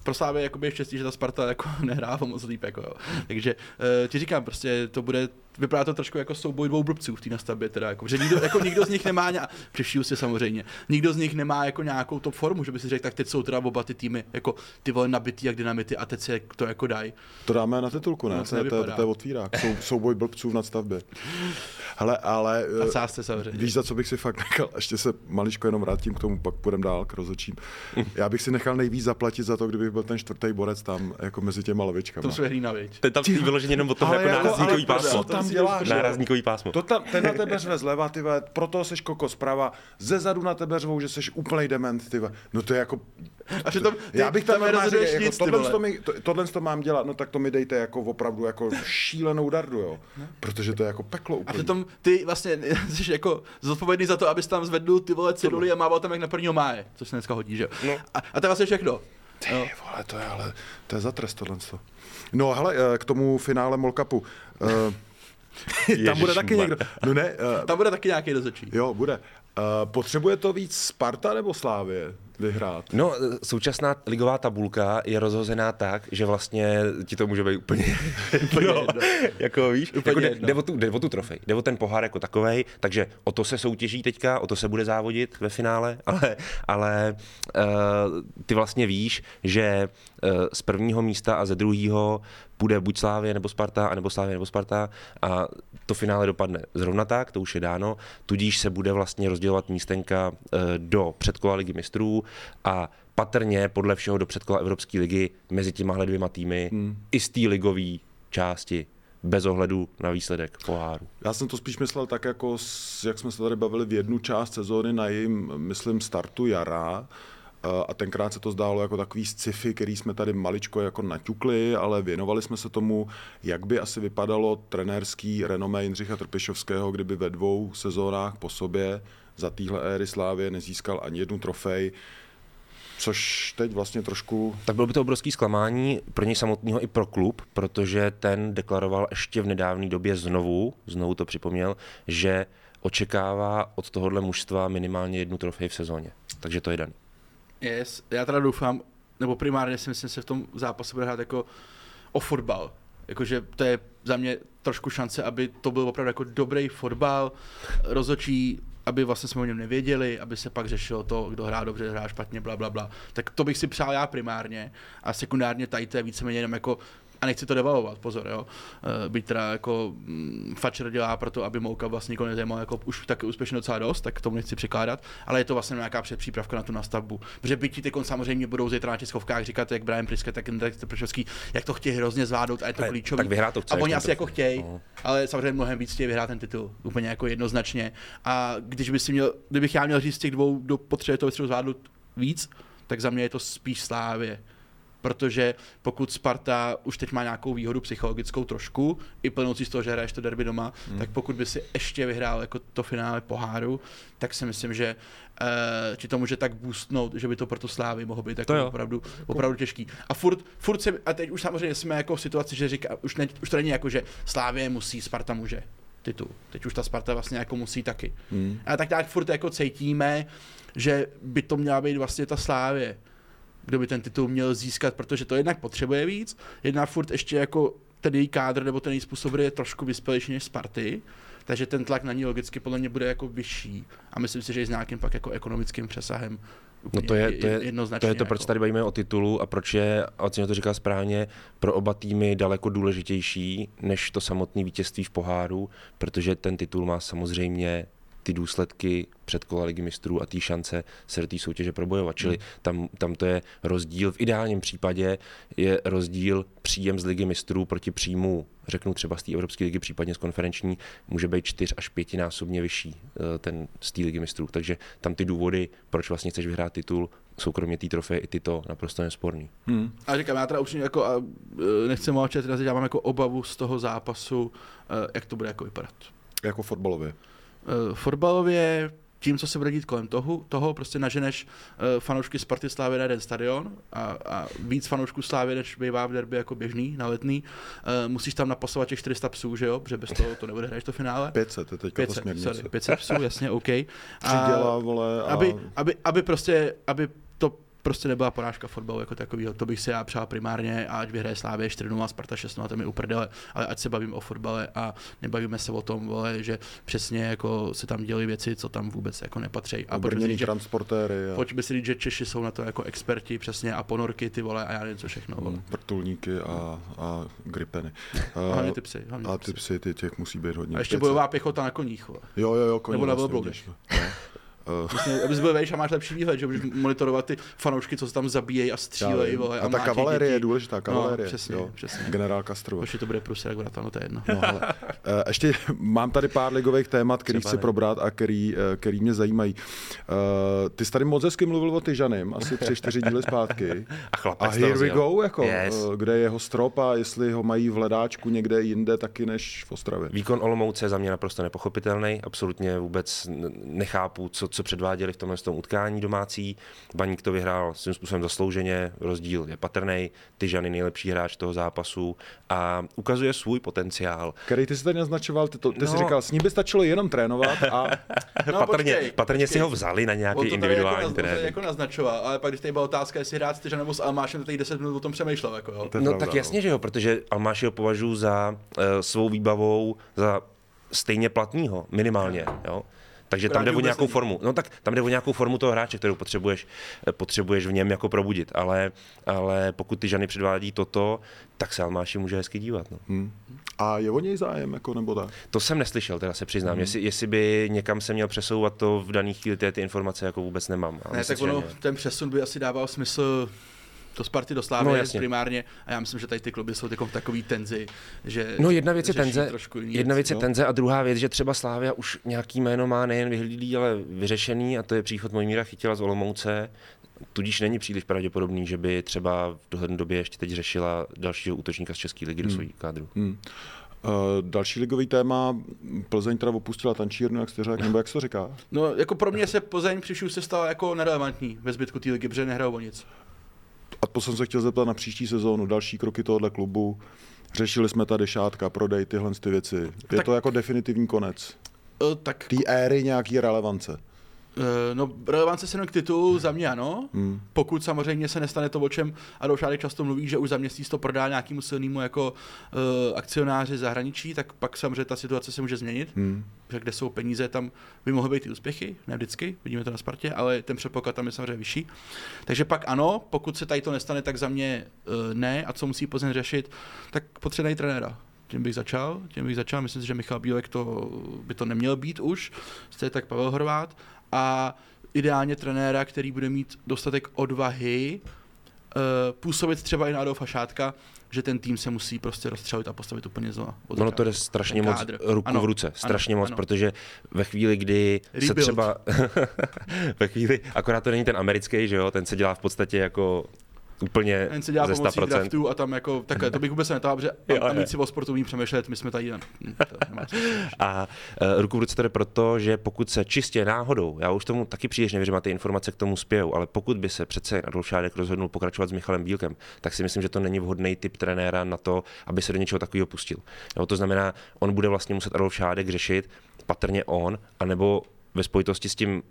Speaker 2: Pro Slávě jakoby je štěstí, že ta Sparta jako nehrává moc líp. Jako, jo. Takže uh, ti říkám, prostě to bude, vypadá to trošku jako souboj dvou blbců v té nastavbě, teda, jako, že nikdo, jako nikdo z nich nemá, přešiju si samozřejmě, nikdo z nich nemá jako nějakou top formu, že by si řekl, tak teď jsou teda oba ty týmy jako ty vole nabitý jak dynamity a teď se to jako dají.
Speaker 1: To dáme na titulku, ne?
Speaker 2: No,
Speaker 1: to, je- to, je- to je otvírák. Sou, souboj blbců v nadstavbě. Hele, ale...
Speaker 2: Na
Speaker 1: eh,
Speaker 2: sázce samozřejmě.
Speaker 1: Víš, za co bych si fakt nechal, ještě se maličko jenom vrátím k tomu, pak půjdeme dál k rozočím. Já bych si nechal nejvíc zaplatit za to, kdybych byl ten čtvrtý borec tam, jako mezi těma lavičkama.
Speaker 2: To jsou hlína, viď?
Speaker 3: Ten tam stojí vyloženě jenom od toho jako
Speaker 1: jako-
Speaker 3: nárazníkový
Speaker 1: ale
Speaker 3: pásmo.
Speaker 1: co tam děláš?
Speaker 3: Nárazníkový pásmo.
Speaker 1: To tam, ten na tebe řve zleva, ty vole, proto seš koko zprava, ze zadu na tebe řvou, že seš úplnej dement, ty vole. No to je jako...
Speaker 2: A přitom ty
Speaker 1: Já bych tam
Speaker 2: tam
Speaker 1: normálně jako
Speaker 2: nic,
Speaker 1: tohle, to mi, to, tohle to mám dělat, no tak to mi dejte jako opravdu jako šílenou dardu, jo. Protože to je jako peklo
Speaker 2: A
Speaker 1: úplně.
Speaker 2: přitom ty vlastně jsi jako zodpovědný za to, abys tam zvedl ty vole ceduly a mával tam jak na prvního máje, což se dneska hodí, že jo?
Speaker 3: No.
Speaker 2: A, a to je vlastně všechno. Jo.
Speaker 1: Ty vole, to je ale, to je za trest tohle. No hele, eh, k tomu finále Molkapu. Uh, tam bude taky někdo. No ne, uh,
Speaker 2: Tam bude taky nějaký rozhodčí.
Speaker 1: jo, bude. Uh, potřebuje to víc Sparta nebo Slávě vyhrát?
Speaker 3: No, e, současná ligová tabulka je rozhozená tak, že vlastně ti to může být úplně, úplně no, jako víš,
Speaker 2: Úplně
Speaker 3: jako jde, jde, o tu, jde o tu trofej, jde o ten pohár jako takovej, takže o to se soutěží teďka, o to se bude závodit ve finále, ale, ale uh, ty vlastně víš, že uh, z prvního místa a ze druhého bude buď Slávě nebo Sparta, anebo Slávě nebo Sparta a to finále dopadne zrovna tak, to už je dáno, tudíž se bude vlastně rozdělovat místenka eh, do předkola ligy mistrů a patrně podle všeho do předkola Evropské ligy mezi těmahle dvěma týmy hmm. i z té ligové části bez ohledu na výsledek poháru.
Speaker 1: Já jsem to spíš myslel tak, jako jak jsme se tady bavili v jednu část sezóny na jejím, myslím, startu jara. Eh, A tenkrát se to zdálo jako takový sci-fi, který jsme tady maličko jako naťukli, ale věnovali jsme se tomu, jak by asi vypadalo trenérský renomé Jindřicha Trpišovského, kdyby ve dvou sezónách po sobě za téhle éry Slávě nezískal ani jednu trofej, což teď vlastně trošku
Speaker 3: Tak bylo by to obrovský zklamání pro něj samotného i pro klub, protože ten deklaroval ještě v nedávné době znovu, znovu to připomněl, že očekává od tohohle mužstva minimálně jednu trofej v sezóně. Takže to je den.
Speaker 2: Yes. Já teda doufám, nebo primárně si myslím, že se v tom zápase bude hrát jako o fotbal. Jakože to je za mě trošku šance, aby to byl opravdu jako dobrý fotbal, rozočí, aby vlastně jsme o něm nevěděli, aby se pak řešilo to, kdo hrá dobře, hrá špatně, bla, bla, bla. Tak to bych si přál já primárně a sekundárně tady to je víceméně jenom jako a nechci to devalovat, pozor, jo. Eh, Byť teda jako mm, Fatcher dělá pro to, aby Mouka vlastně nikoho nezajímal jako už tak úspěšně docela dost, tak k tomu nechci překládat, ale je to vlastně nějaká předpřípravka na tu nastavbu. Protože byť ti teď samozřejmě budou zítra na tiskovkách říkat, jak Brian Priske, tak Indrek Trpišovský, jak to chtějí hrozně zvládnout a je to klíčové.
Speaker 3: to
Speaker 2: A
Speaker 3: chceš,
Speaker 2: oni asi
Speaker 3: trofej.
Speaker 2: jako chtějí,
Speaker 3: No.
Speaker 2: ale samozřejmě mnohem víc chtějí vyhrát ten titul, úplně jako jednoznačně. A když by si měl, kdybych já měl říct z těch dvou, kdo potřebuje to zvládnout víc, tak za mě je to spíš Slávě. Protože pokud Sparta už teď má nějakou výhodu psychologickou trošku, i plnoucí z toho, že hraješ to derby doma, hmm. tak pokud by si ještě vyhrál jako to finále poháru, tak si myslím, že uh, ti to může tak boostnout, že by to pro tu Slávy mohlo být jako opravdu, opravdu těžký. A furt, furt se, a teď už samozřejmě jsme jako v situaci, že říká, už, ne, už to není jako, že Slávě musí, Sparta může titul. Teď už ta Sparta vlastně jako musí taky. Hmm. A tak nějak furt jako cítíme, že by to měla být vlastně ta Slávě, kdo by ten titul měl získat, protože to jednak potřebuje víc, jednak furt ještě jako ten její kádr nebo ten její způsob je trošku vyspělejší než Sparty, takže ten tlak na ní logicky podle mě bude jako vyšší a myslím si, že i s nějakým pak jako ekonomickým přesahem
Speaker 3: No to je, to je,
Speaker 2: jednoznačně
Speaker 3: to, je to,
Speaker 2: jako.
Speaker 3: proč tady bavíme o titulu a proč je, a Oceně to říká správně, pro oba týmy daleko důležitější než to samotné vítězství v poháru, protože ten titul má samozřejmě ty důsledky předkola ligy mistrů a té šance se do té soutěže probojovat. Čili tam, tam to je rozdíl, v ideálním případě je rozdíl příjem z ligy mistrů proti příjmu, řeknu třeba z té Evropské ligy, případně z konferenční, může být čtyř až pětinásobně vyšší eh, ten z té ligy mistrů. Takže tam ty důvody, proč vlastně chceš vyhrát titul, jsou kromě té trofeje i tyto naprosto nesporný.
Speaker 1: Hmm.
Speaker 2: A říkám, já teda upřímně jako, a, e, nechci mlčet, já mám jako obavu z toho zápasu, e, jak to bude jako vypadat.
Speaker 1: jako fotbalově.
Speaker 2: E, Fotbalově tím, co se bude dít kolem toho, toho prostě naženeš uh, fanoušky Sparty Slávy na jeden stadion a, a víc fanoušků Slávy, než bývá v derby jako běžný, na letný. Uh, musíš tam napasovat těch 400 psů, že jo, protože bez toho to nebude hrát to finále.
Speaker 1: 500 je teďka to
Speaker 2: 500,
Speaker 1: směrnice.
Speaker 2: sorry, 500 psů, jasně, OK.
Speaker 1: Přiděla, vole, a...
Speaker 2: aby, aby, aby prostě, aby to prostě nebyla porážka fotbalu jako takového. To bych si já přál primárně, a ať vyhraje Slávě 4-0 a Sparta 6 a to mi uprdele, ale ať se bavím o fotbale a nebavíme se o tom, vole, že přesně jako se tam dělají věci, co tam vůbec jako nepatří. A pojďme si říct, že,
Speaker 1: transportéry a
Speaker 2: pojďme si říct, že Češi jsou na to jako experti přesně a ponorky ty vole a já nevím co všechno. Vole.
Speaker 1: mm, vrtulníky a, a gripeny.
Speaker 2: Hlavně
Speaker 1: Uh,
Speaker 2: ty psy. Hlavně
Speaker 1: a
Speaker 2: ty psy.
Speaker 1: ty těch musí být hodně.
Speaker 2: A ještě bojová pěchota na koních. Vole.
Speaker 1: Jo, jo, jo, koně
Speaker 2: Nebo na
Speaker 1: vlastně
Speaker 2: velbloudech.
Speaker 1: No. Uh,
Speaker 2: Vlastně, abys byl vejš a máš lepší výhled, že můžeš monitorovat ty fanoušky, co se tam zabíjejí a střílejí. Vole,
Speaker 1: a ta
Speaker 2: mlátěj
Speaker 1: kavalerie je důležitá, kavalerie.
Speaker 2: No, přesně,
Speaker 1: jo.
Speaker 2: přesně.
Speaker 1: Generál Castrova.
Speaker 2: Už to bude průser, jak no to je jedno.
Speaker 1: No, hele. Eh, Ještě mám tady pár ligových témat, který
Speaker 2: Třeba
Speaker 1: chci
Speaker 2: ne.
Speaker 1: probrat a který, eh, který mě zajímají. Eh, Ty jsi tady moc hezky mluvil o Tyžanem, asi tři, čtyři díly zpátky.
Speaker 3: A chlapec
Speaker 1: A here we go, jako,
Speaker 3: Yes.
Speaker 1: eh, kde je jeho strop a jestli ho mají v hledáčku někde jinde taky než v Ostravě.
Speaker 3: Výkon Olomouce je za mě naprosto nepochopitelný, absolutně vůbec nechápu, co, co předváděli v tomhle tom utkání domácí. Baník to vyhrál svým způsobem zaslouženě, rozdíl je patrný, Tyžany nejlepší hráč toho zápasu a ukazuje svůj potenciál.
Speaker 1: Který ty jsi tady naznačoval, ty, to, ty jsi
Speaker 3: No.
Speaker 1: říkal, s ním by stačilo jenom trénovat a
Speaker 2: No,
Speaker 3: patrně,
Speaker 2: počkej,
Speaker 3: patrně si
Speaker 2: počkej.
Speaker 3: ho vzali na nějaký
Speaker 2: to tady
Speaker 3: individuální
Speaker 2: jako,
Speaker 3: trénink.
Speaker 2: jako naznačoval, ale pak když tady byla otázka, jestli hrát s Tyžanem nebo s Almášem, tady 10 minut o tom přemýšlel. Jako, jo.
Speaker 1: To
Speaker 3: No
Speaker 1: pravda,
Speaker 3: tak jasně, že jo, protože Almáši ho považuji za uh, svou výbavou, za stejně platného, minimálně, jo. Takže tam jde o nějakou
Speaker 2: není.
Speaker 3: formu. No tak tam jde o nějakou formu toho hráče, kterou potřebuješ, eh, potřebuješ v něm jako probudit. Ale, ale pokud ty ženy předvádí toto, tak se Almáši může hezky dívat. No.
Speaker 1: Hm. A je o něj zájem, jako, nebo tak?
Speaker 3: To jsem neslyšel, teda se přiznám. Hmm. Jestli, jestli, by někam se měl přesouvat, to v daných chvíli ty, ty informace jako vůbec nemám. Ale
Speaker 2: Ne,
Speaker 3: myslím
Speaker 2: tak ono, ten přesun by asi dával smysl do Sparty, do Slávy
Speaker 3: No, jasně.
Speaker 2: primárně a já myslím, že tady ty kluby jsou v takový tenzi, že
Speaker 3: No jedna věc je tenze,
Speaker 2: trošku jiný
Speaker 3: jedna věc je
Speaker 2: no.
Speaker 3: tenze a druhá věc, že třeba Slávia už nějaký jméno má nejen vyhlídlý, ale vyřešený a to je příchod Mojmíra Chytila z Olomouce. Tudíž není příliš pravděpodobný, že by třeba v dohledné době ještě teď řešila dalšího útočníka z České ligy do svého kádru.
Speaker 1: Hm. Uh, další ligový téma, Plzeň teda opustila tančírnu, jak jste řekl, nebo jak se to říká?
Speaker 2: No, jako pro mě se Plzeň přišel se stala jako nerelevantní ve zbytku té ligy, protože nehrajou o nic.
Speaker 1: A to jsem se chtěl zeptat na příští sezónu, další kroky tohohle klubu. Řešili jsme tady šátka, prodej, tyhle ty věci. Je
Speaker 2: Tak-
Speaker 1: to jako definitivní konec
Speaker 2: E, tak
Speaker 1: té éry nějaký relevance.
Speaker 2: Eh, No, relevance se jenom k titulu za mě ano.
Speaker 1: Hmm.
Speaker 2: Pokud samozřejmě se nestane to, o čem Adolf Šádek často mluví, že už za měsíc to prodá nějakému silnému jako uh, akcionáři zahraničí, tak pak samozřejmě ta situace se může změnit.
Speaker 1: Hmm.
Speaker 2: Že kde jsou peníze, tam by mohly být i úspěchy, ne vždycky, vidíme to na Spartě, ale ten předpoklad tam je samozřejmě vyšší. Takže pak ano, pokud se tady to nestane, tak za mě uh, ne. A co musí Plzeň řešit, tak potřebují trenéra. Tím bych začal, tím bych začal. Myslím si, že Michal Bílek to, by to neměl být už, stejně tak Pavel Horvát. A ideálně trenéra, který bude mít dostatek odvahy uh, působit třeba i na Adolfa Šátka, že ten tým se musí prostě rozstřelit a postavit úplně znova.
Speaker 3: Ono to jde strašně moc ruku
Speaker 2: Ano,
Speaker 3: v ruce, strašně
Speaker 2: ano,
Speaker 3: moc,
Speaker 2: ano.
Speaker 3: protože ve chvíli, kdy se
Speaker 2: Rebuild.
Speaker 3: třeba, ve chvíli, akorát to není ten americký, že jo, ten se dělá v podstatě jako úplně
Speaker 2: Ten se dělá
Speaker 3: ze
Speaker 2: pomocí
Speaker 3: 100%.
Speaker 2: draftu a tam jako, takhle, to bych vůbec netáhl, protože
Speaker 3: Jo,
Speaker 2: amici o sportu umí přemýšlet, my jsme tady, jen. Hm.
Speaker 3: A uh, ruku v ruce jde proto, že pokud se čistě náhodou, já už tomu taky příliš nevěřím a ty informace k tomu spějou, ale pokud by se přece Adolf Šádek rozhodnul pokračovat s Michalem Bílkem, tak si myslím, že to není vhodný typ trenéra na to, aby se do něčeho takového pustil. Jo, to znamená, on bude vlastně muset Adolf Šádek řešit, patrně on, anebo ve spojitosti s tím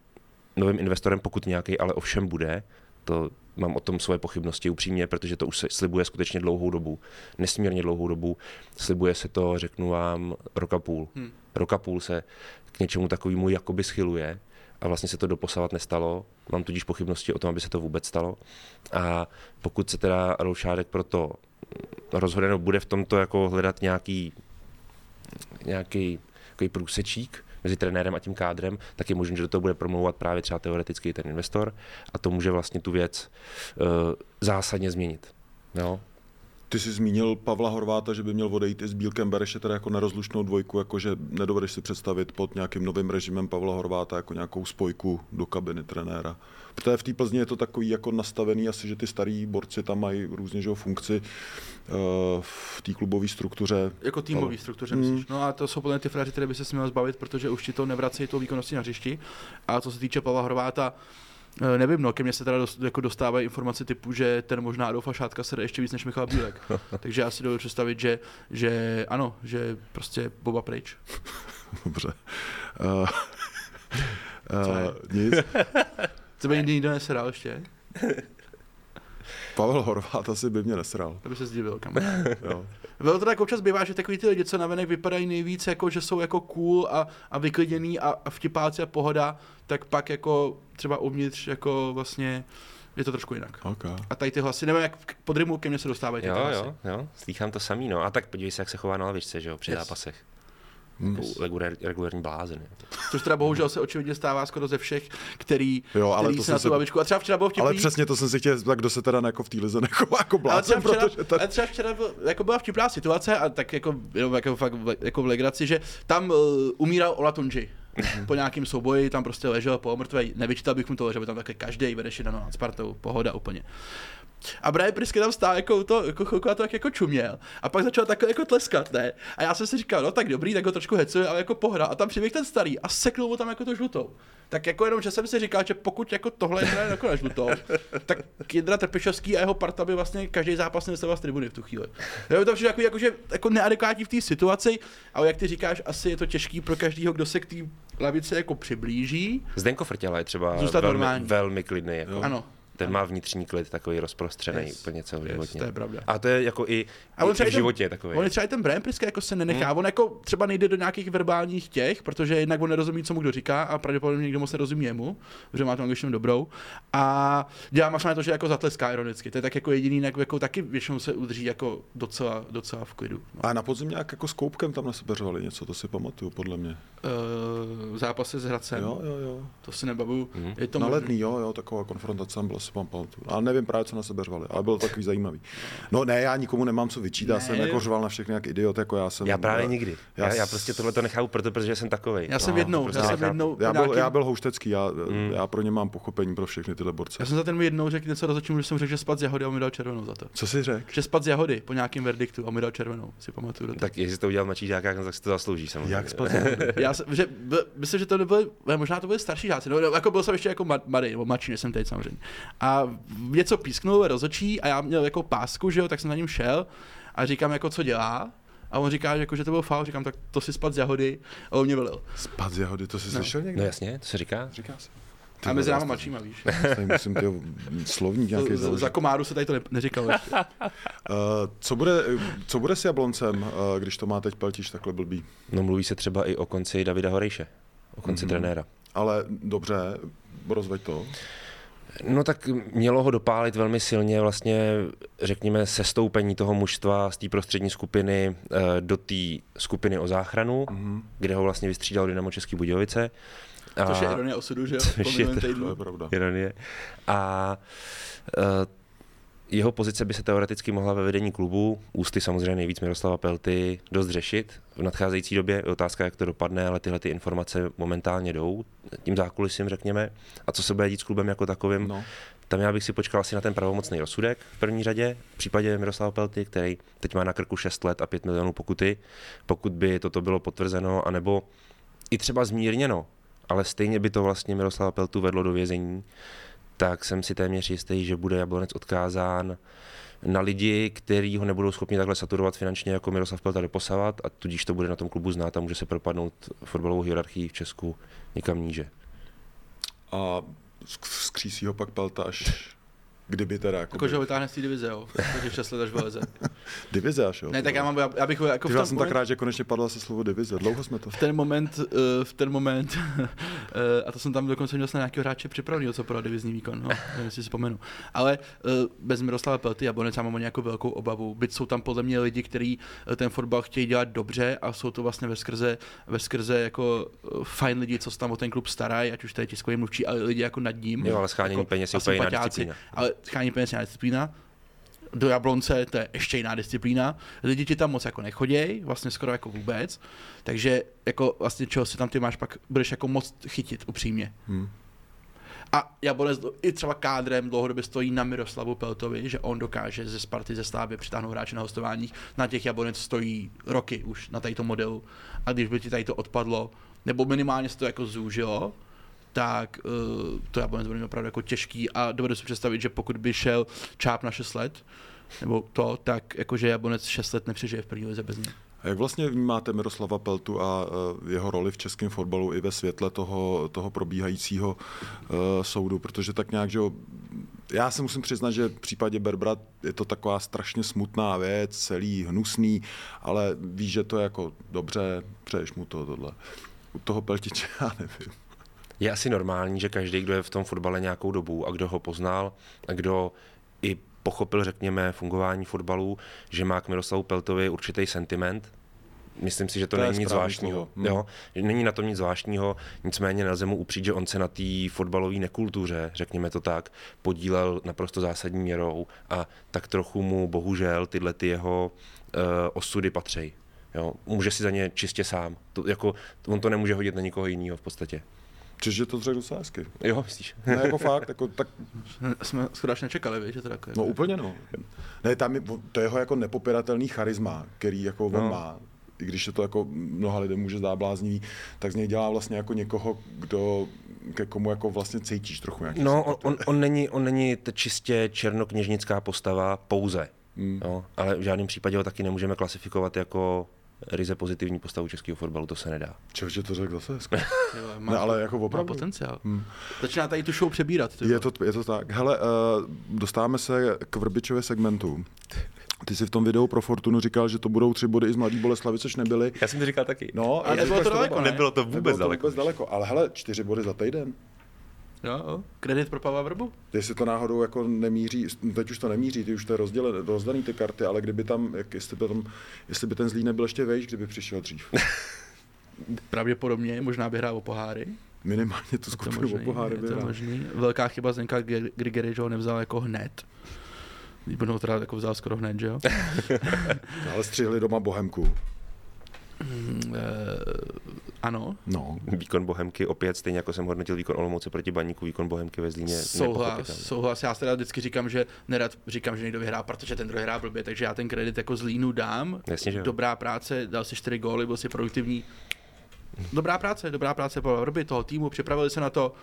Speaker 3: novým investorem, pokud nějaký, ale ovšem bude, to mám o tom svoje pochybnosti upřímně, protože to už se slibuje skutečně dlouhou dobu, nesmírně dlouhou dobu. Slibuje se to, řeknu vám, roka půl.
Speaker 2: Hmm.
Speaker 3: Roka půl se k něčemu takovému jakoby schyluje a vlastně se to doposavat nestalo. Mám tudíž pochybnosti o tom, aby se to vůbec stalo. A pokud se teda Adolf Šádek proto rozhodne, nebo bude v tomto jako hledat nějaký, nějaký takový průsečík mezi trenérem a tím kádrem, tak je možné, že do toho bude promlouvat právě třeba teoreticky ten investor a to může vlastně tu věc uh, zásadně změnit. Jo?
Speaker 1: Ty jsi zmínil Pavla Horváta, že by měl odejít i s Bílkem, bereš je teda jako nerozlučnou dvojku, jakože nedovedeš si představit pod nějakým novým režimem Pavla Horváta jako nějakou spojku do kabiny trenéra. Protože v té Plzni je to takový jako nastavený asi, že ty starý borci tam mají různě že funkci uh, v té klubové struktuře.
Speaker 2: Jako týmový struktuře,
Speaker 1: Hmm.
Speaker 2: myslíš? No a to jsou podle mě ty fraři, které by se měl zbavit, protože už ti to nevrací tou výkonností na hřišti. A co se týče Pavla Horváta, eh, nevím, no, ke mně se teda dost, jako dostávají informace typu, že ten možná Adolfa Šátka se ještě víc než Michal Bílek. Takže já si dovedu představit, že, že ano, že prostě Boba pryč.
Speaker 1: Dobře. Uh,
Speaker 2: Co je?
Speaker 1: uh, nic.
Speaker 2: Co by nikdy nikdo nesedal ještě?
Speaker 1: Pavel Horvát asi by mě nesral.
Speaker 2: To by se zdivil, kam.
Speaker 1: Jo.
Speaker 2: Bylo to tak občas bývá, že takový ty lidi, co navenek vypadají nejvíc, jako že jsou jako cool a, a vykliděný a, a vtipáci a pohoda, tak pak jako třeba uvnitř jako vlastně je to trošku jinak.
Speaker 1: Okay.
Speaker 2: A tady ty hlasy, nevím, jak pod rymu ke mně se dostávají ty
Speaker 3: Jo,
Speaker 2: hlasy.
Speaker 3: jo, jo, slýchám to samý, no. A tak podívej se, jak se chová na lavičce, že jo, při
Speaker 2: Yes.
Speaker 3: zápasech.
Speaker 1: Hmm.
Speaker 3: Jako regulár, regulární blázen.
Speaker 2: Což teda bohužel se očividně stává skoro ze všech, který,
Speaker 1: Jo, ale
Speaker 2: který
Speaker 1: to
Speaker 2: se na
Speaker 1: se-
Speaker 2: tu lavičku. A třeba včera bylo vtipný.
Speaker 1: Ale přesně to jsem si chtěl, tak kdo se teda jako v té lize nechová jako
Speaker 2: Ale
Speaker 1: blázen,
Speaker 2: třeba včera,
Speaker 1: protože tady...
Speaker 2: ale třeba včera byl, jako byla vtipná situace a tak jako, jenom jako, fakt, v- jako v legraci, že tam uh, umíral Olatunji.
Speaker 1: Mhm.
Speaker 2: po nějakém souboji tam prostě ležel po mrtvej. Nevyčítal bych mu to, že by tam také každý vedeš nad Spartou, pohoda úplně. A Brian Prisky tam stál jako, to, jako chvilku a to tak jako čuměl. A pak začal takhle jako tleskat, ne? A já jsem si říkal, no tak dobrý, tak ho trošku hecuje, ale jako pohra. A tam přiběh ten starý a seknul mu tam jako to žlutou. Tak jako jenom, že jsem si říkal, že pokud jako tohle hraje jako na žlutou, tak Kindra Trpišovský a jeho parta by vlastně každý zápas nesl z tribuny v tu chvíli. Jo, to přijde jako, jako, že, jako neadekvátní v té situaci, ale jak ty říkáš, asi je to těžký pro každého, kdo se k té lavice jako přiblíží.
Speaker 3: Zdenko Frtěla je třeba
Speaker 2: Zůstat
Speaker 3: velmi,
Speaker 2: normální.
Speaker 3: velmi klidný. Jako.
Speaker 2: Ano,
Speaker 3: Ten má vnitřní klid takový rozprostřený
Speaker 2: Yes.
Speaker 3: úplně celoživotně.
Speaker 2: to je pravda.
Speaker 3: A to je jako i,
Speaker 2: A on
Speaker 3: i
Speaker 2: třeba
Speaker 3: v
Speaker 2: ten-
Speaker 3: životě je takový.
Speaker 2: On je třeba i ten Brian Priska jako se nenechá, on jako třeba nejde do nějakých verbálních těch, protože jednak on nerozumí, co mu kdo říká a pravděpodobně někdo moc nerozumí jemu, protože má to angličtinu dobrou. A dělá máš na to, že jako zatleská ironicky. To je tak jako jediný, jinak jako taky většinou se udrží jako docela, docela v klidu. No.
Speaker 1: A na podzim nějak jako s Koupkem tam na sebe řvali něco, to si pamatuju, podle mě.
Speaker 2: Uh, zápasy s Hradcem,
Speaker 1: Jo, jo, jo.
Speaker 2: to si nebavu.
Speaker 3: Mhm.
Speaker 2: Je to
Speaker 1: na
Speaker 2: možný.
Speaker 1: ledný, jo, jo, taková konfrontace tam byla, si vám pamatuju. Ale nevím právě, co na sebe řvali, ale bylo to takový zajímavý. No ne, já nikomu nemám co vyčítat, já jsem
Speaker 2: Ne.
Speaker 1: jako řval na všechny jak idiot, jako já jsem.
Speaker 3: Já právě nikdy.
Speaker 1: já
Speaker 3: Já, já
Speaker 1: s-
Speaker 3: prostě tohle to nechápu, proto, protože jsem takovej.
Speaker 2: Já jsem
Speaker 3: No,
Speaker 2: jednou,
Speaker 3: prostě
Speaker 2: já jsem jednou,
Speaker 1: Já byl, já byl houštecký, já,
Speaker 3: Mm.
Speaker 1: já pro ně mám pochopení pro všechny tyhle borce.
Speaker 2: já jsem za ten jednou řekl něco rozhodčím, že jsem řekl, že spad z jahody a on mi dal červenou za to.
Speaker 1: Co jsi řekl?
Speaker 2: Že spad z jahody po nějakém verdiktu a mi dal červenou, si pamatuju. do
Speaker 3: Tak jestli to udělal mladší žák, tak si to zaslouží samozřejmě.
Speaker 1: Jak spát?
Speaker 2: Já jsem, že, myslím, že to nebyly, možná to byly starší žáci, no, jako byl jsem ještě jako mladý, nebo mladší, než jsem teď samozřejmě. A něco písknul rozočí a já měl jako pásku, že jo, tak jsem na ním šel a říkám jako, co dělá. A on říká, že, jako, že to byl faul, říkám, tak to si spad z jahody a on mě velil.
Speaker 1: Spad z jahody, to jsi
Speaker 2: No.
Speaker 1: slyšel někdy?
Speaker 3: No jasně, to se říká.
Speaker 1: Říká se.
Speaker 2: A mezi náma mladšíma, víš.
Speaker 1: Tady musím ty slovník nějaký
Speaker 2: Z- z-
Speaker 1: založit.
Speaker 2: Za komáru se tady to ne, neříkalo ještě.
Speaker 1: Uh, co, bude, co bude s Jabloncem, uh, když to má teď Peltiš takhle blbý?
Speaker 3: No mluví se třeba i o konci Davida Horejše, o konci
Speaker 1: Mhm.
Speaker 3: mm-hmm. trenéra.
Speaker 1: Ale dobře, rozveď to.
Speaker 3: No tak mělo ho dopálit velmi silně vlastně, řekněme, sestoupení toho mužstva z té prostřední skupiny eh, do té skupiny o záchranu,
Speaker 1: Mhm.
Speaker 3: kde ho vlastně vystřídal Dynamo Český Budějovice. A-
Speaker 2: Což je ironie osudu, že jo?
Speaker 3: Což je to-
Speaker 1: je pravda.
Speaker 3: ironie. A uh, jeho pozice by se teoreticky mohla ve vedení klubu, ústy samozřejmě nejvíc Miroslava Pelty, dost řešit. V nadcházející době je otázka, jak to dopadne, ale tyhle ty informace momentálně jdou, tím zákulisím řekněme. A co se bude dít s klubem jako takovým,
Speaker 1: No.
Speaker 3: tam já bych si počkal asi na ten pravomocný rozsudek v první řadě, v případě Miroslava Pelty, který teď má na krku 6 let a 5 milionů pokuty, pokud by toto bylo potvrzeno, anebo i třeba zmírněno, ale stejně by to vlastně Miroslava Peltu vedlo do vězení, tak jsem si téměř jistý, že bude Jablonec odkázán na lidi, kteří ho nebudou schopni takhle saturovat finančně jako Miroslav Pelta doposavat a tudíž to bude na tom klubu znát a může se propadnout fotbalovou hierarchii v Česku někam níže.
Speaker 1: A skřísí ho pak Pelta až kdyby teda jako,
Speaker 2: Jako, že ho vytáhne z té divize, jo. Takže 6 let až vyleze.
Speaker 1: divize až jo.
Speaker 2: Ne, tak já, mám, já, já bych ho jako
Speaker 1: Ty,
Speaker 2: v
Speaker 1: já
Speaker 2: tom
Speaker 1: jsem tak rád, že konečně padlo se slovo divize. Dlouho jsme to.
Speaker 2: v ten moment, uh, v ten moment, uh, a to jsem tam dokonce měl snad nějakého hráče připraveného, co pro divizní výkon, no, nevím, jestli si vzpomenu. Ale uh, bez Miroslava Pelty a Bonec mám o nějakou velkou obavu. Byť jsou tam podle mě lidi, kteří ten fotbal chtějí dělat dobře a jsou to vlastně ve skrze, ve skrze jako fajn lidi, co se tam o ten klub starají, ať už tady tiskový mluvčí, ale lidi jako nad ním.
Speaker 3: Jo, ale schánění peněz je úplně jiná
Speaker 2: sympatiáci.
Speaker 3: disciplína.
Speaker 2: Ale schání peněz je disciplína. Do Jablonce to je ještě jiná disciplína. Lidi ti tam moc jako nechodějí, vlastně skoro jako vůbec. Takže jako vlastně čeho si tam ty máš, pak budeš jako moc chytit upřímně.
Speaker 1: Hmm.
Speaker 2: A Jablonec i třeba kádrem dlouhodobě stojí na Miroslavu Peltovi, že on dokáže ze Sparty ze Slávy přitáhnout hráče na hostováních. Na těch Jablonec stojí roky už na této modelu. A když by ti tady to odpadlo, nebo minimálně se to jako zúžilo, tak uh, to Jablonec bude mít opravdu jako těžký a dovedu si představit, že pokud by šel Čáp na 6 let, nebo to, tak jakože Jablonec 6 let nepřežije v první lize bez něj.
Speaker 1: A jak vlastně vnímáte Miroslava Peltu a eh, jeho roli v českém fotbalu i ve světle toho, toho probíhajícího uh, soudu? Protože tak nějak, že já se musím přiznat, že v případě Berbra je to taková strašně smutná věc, celý hnusný, ale víš, že to je jako dobře, přeješ mu to tohle. U toho Peltiče já nevím.
Speaker 3: Je asi normální, že každý, kdo je v tom fotbale nějakou dobu a kdo ho poznal a kdo i pochopil, řekněme, fungování fotbalu, že má k Miroslavu Peltovi určitý sentiment, Myslím si, že to,
Speaker 1: To
Speaker 3: není nic zvláštního.
Speaker 1: slovo. Hm.
Speaker 3: Jo, není na tom nic zvláštního, nicméně nelze mu upřít, že on se na té fotbalové nekultuře, řekněme to tak, podílel naprosto zásadní měrou a tak trochu mu bohužel tyhle ty jeho uh, osudy patří. Jo, může si za ně čistě sám. To, jako, on to nemůže hodit na nikoho jiného v podstatě.
Speaker 1: Čiže to řekl docela hezky.
Speaker 3: Jo, myslíš?
Speaker 1: Ne, jako fakt, jako, tak,
Speaker 2: Jsme skoro až nečekali, víš, že to takové.
Speaker 1: no úplně no. Ne, tam je, to je jeho jako nepopiratelný charisma, který jako on
Speaker 3: No.
Speaker 1: má. I když se to jako mnoha lidem může zdát bláznivý, tak z něj dělá vlastně jako někoho, kdo, ke komu jako vlastně cítíš trochu nějaký
Speaker 3: No, on, on, on, není, on není čistě černokněžnická postava pouze,
Speaker 1: Hmm.
Speaker 3: jo, ale v žádném případě ho taky nemůžeme klasifikovat jako ryze pozitivní postavu českého fotbalu, to se nedá.
Speaker 1: Čeho, že to řekl zase hezky.
Speaker 2: Jo, má,
Speaker 1: Ne, ale jako
Speaker 2: má
Speaker 1: opravdu.
Speaker 2: potenciál.
Speaker 1: Hmm.
Speaker 2: Začíná tady tu show přebírat.
Speaker 1: Je to, je to tak. Hele, uh, dostáváme se k Vrbičově segmentu. Ty jsi v tom videu pro Fortunu říkal, že to budou tři body i z Mladý Boleslavy, což nebyly.
Speaker 3: Já jsem to říkal taky.
Speaker 1: No,
Speaker 2: Ale
Speaker 1: já
Speaker 2: nebylo to daleko, ne?
Speaker 3: Nebylo to vůbec
Speaker 1: Nebylo to
Speaker 3: daleko.
Speaker 1: vůbec daleko, ale hele, čtyři body za týden.
Speaker 2: Jo, jo. Kredit pro Pavla Vrbu?
Speaker 1: Jestli to náhodou jako nemíří, teď už to nemíří, ty už to je rozdělen, rozdaný ty karty, ale kdyby tam, jak, jestli, by tam, jestli by ten zlý nebyl ještě vejš, kdyby přišel dřív.
Speaker 2: Pravděpodobně, možná by hrál o poháry.
Speaker 1: Minimálně tu
Speaker 2: to
Speaker 1: skupinu
Speaker 2: možný,
Speaker 1: o poháry
Speaker 2: je to
Speaker 1: vyhrál.
Speaker 2: možný. Velká chyba Zdenka Gr- Grigery, že ho nevzal jako hned. Když ho teda jako vzal skoro hned, že jo?
Speaker 1: Ale střihli doma Bohemku.
Speaker 2: Mm, eh, ano,
Speaker 1: No,
Speaker 3: Výkon Bohemky opět, stejně jako jsem hodnotil výkon Olomouce proti Baníku, výkon Bohemky ve Zlíně
Speaker 2: souhlas, souhlas. Já teda vždycky říkám, že nerad říkám, že někdo vyhrá, protože ten druhý hrá blbě, takže já ten kredit jako Zlínu dám.
Speaker 3: Jasně, že jo.
Speaker 2: Dobrá práce, dal si čtyři góly, byl si produktivní. Dobrá práce, dobrá práce po Vrby toho týmu, připravili se na to.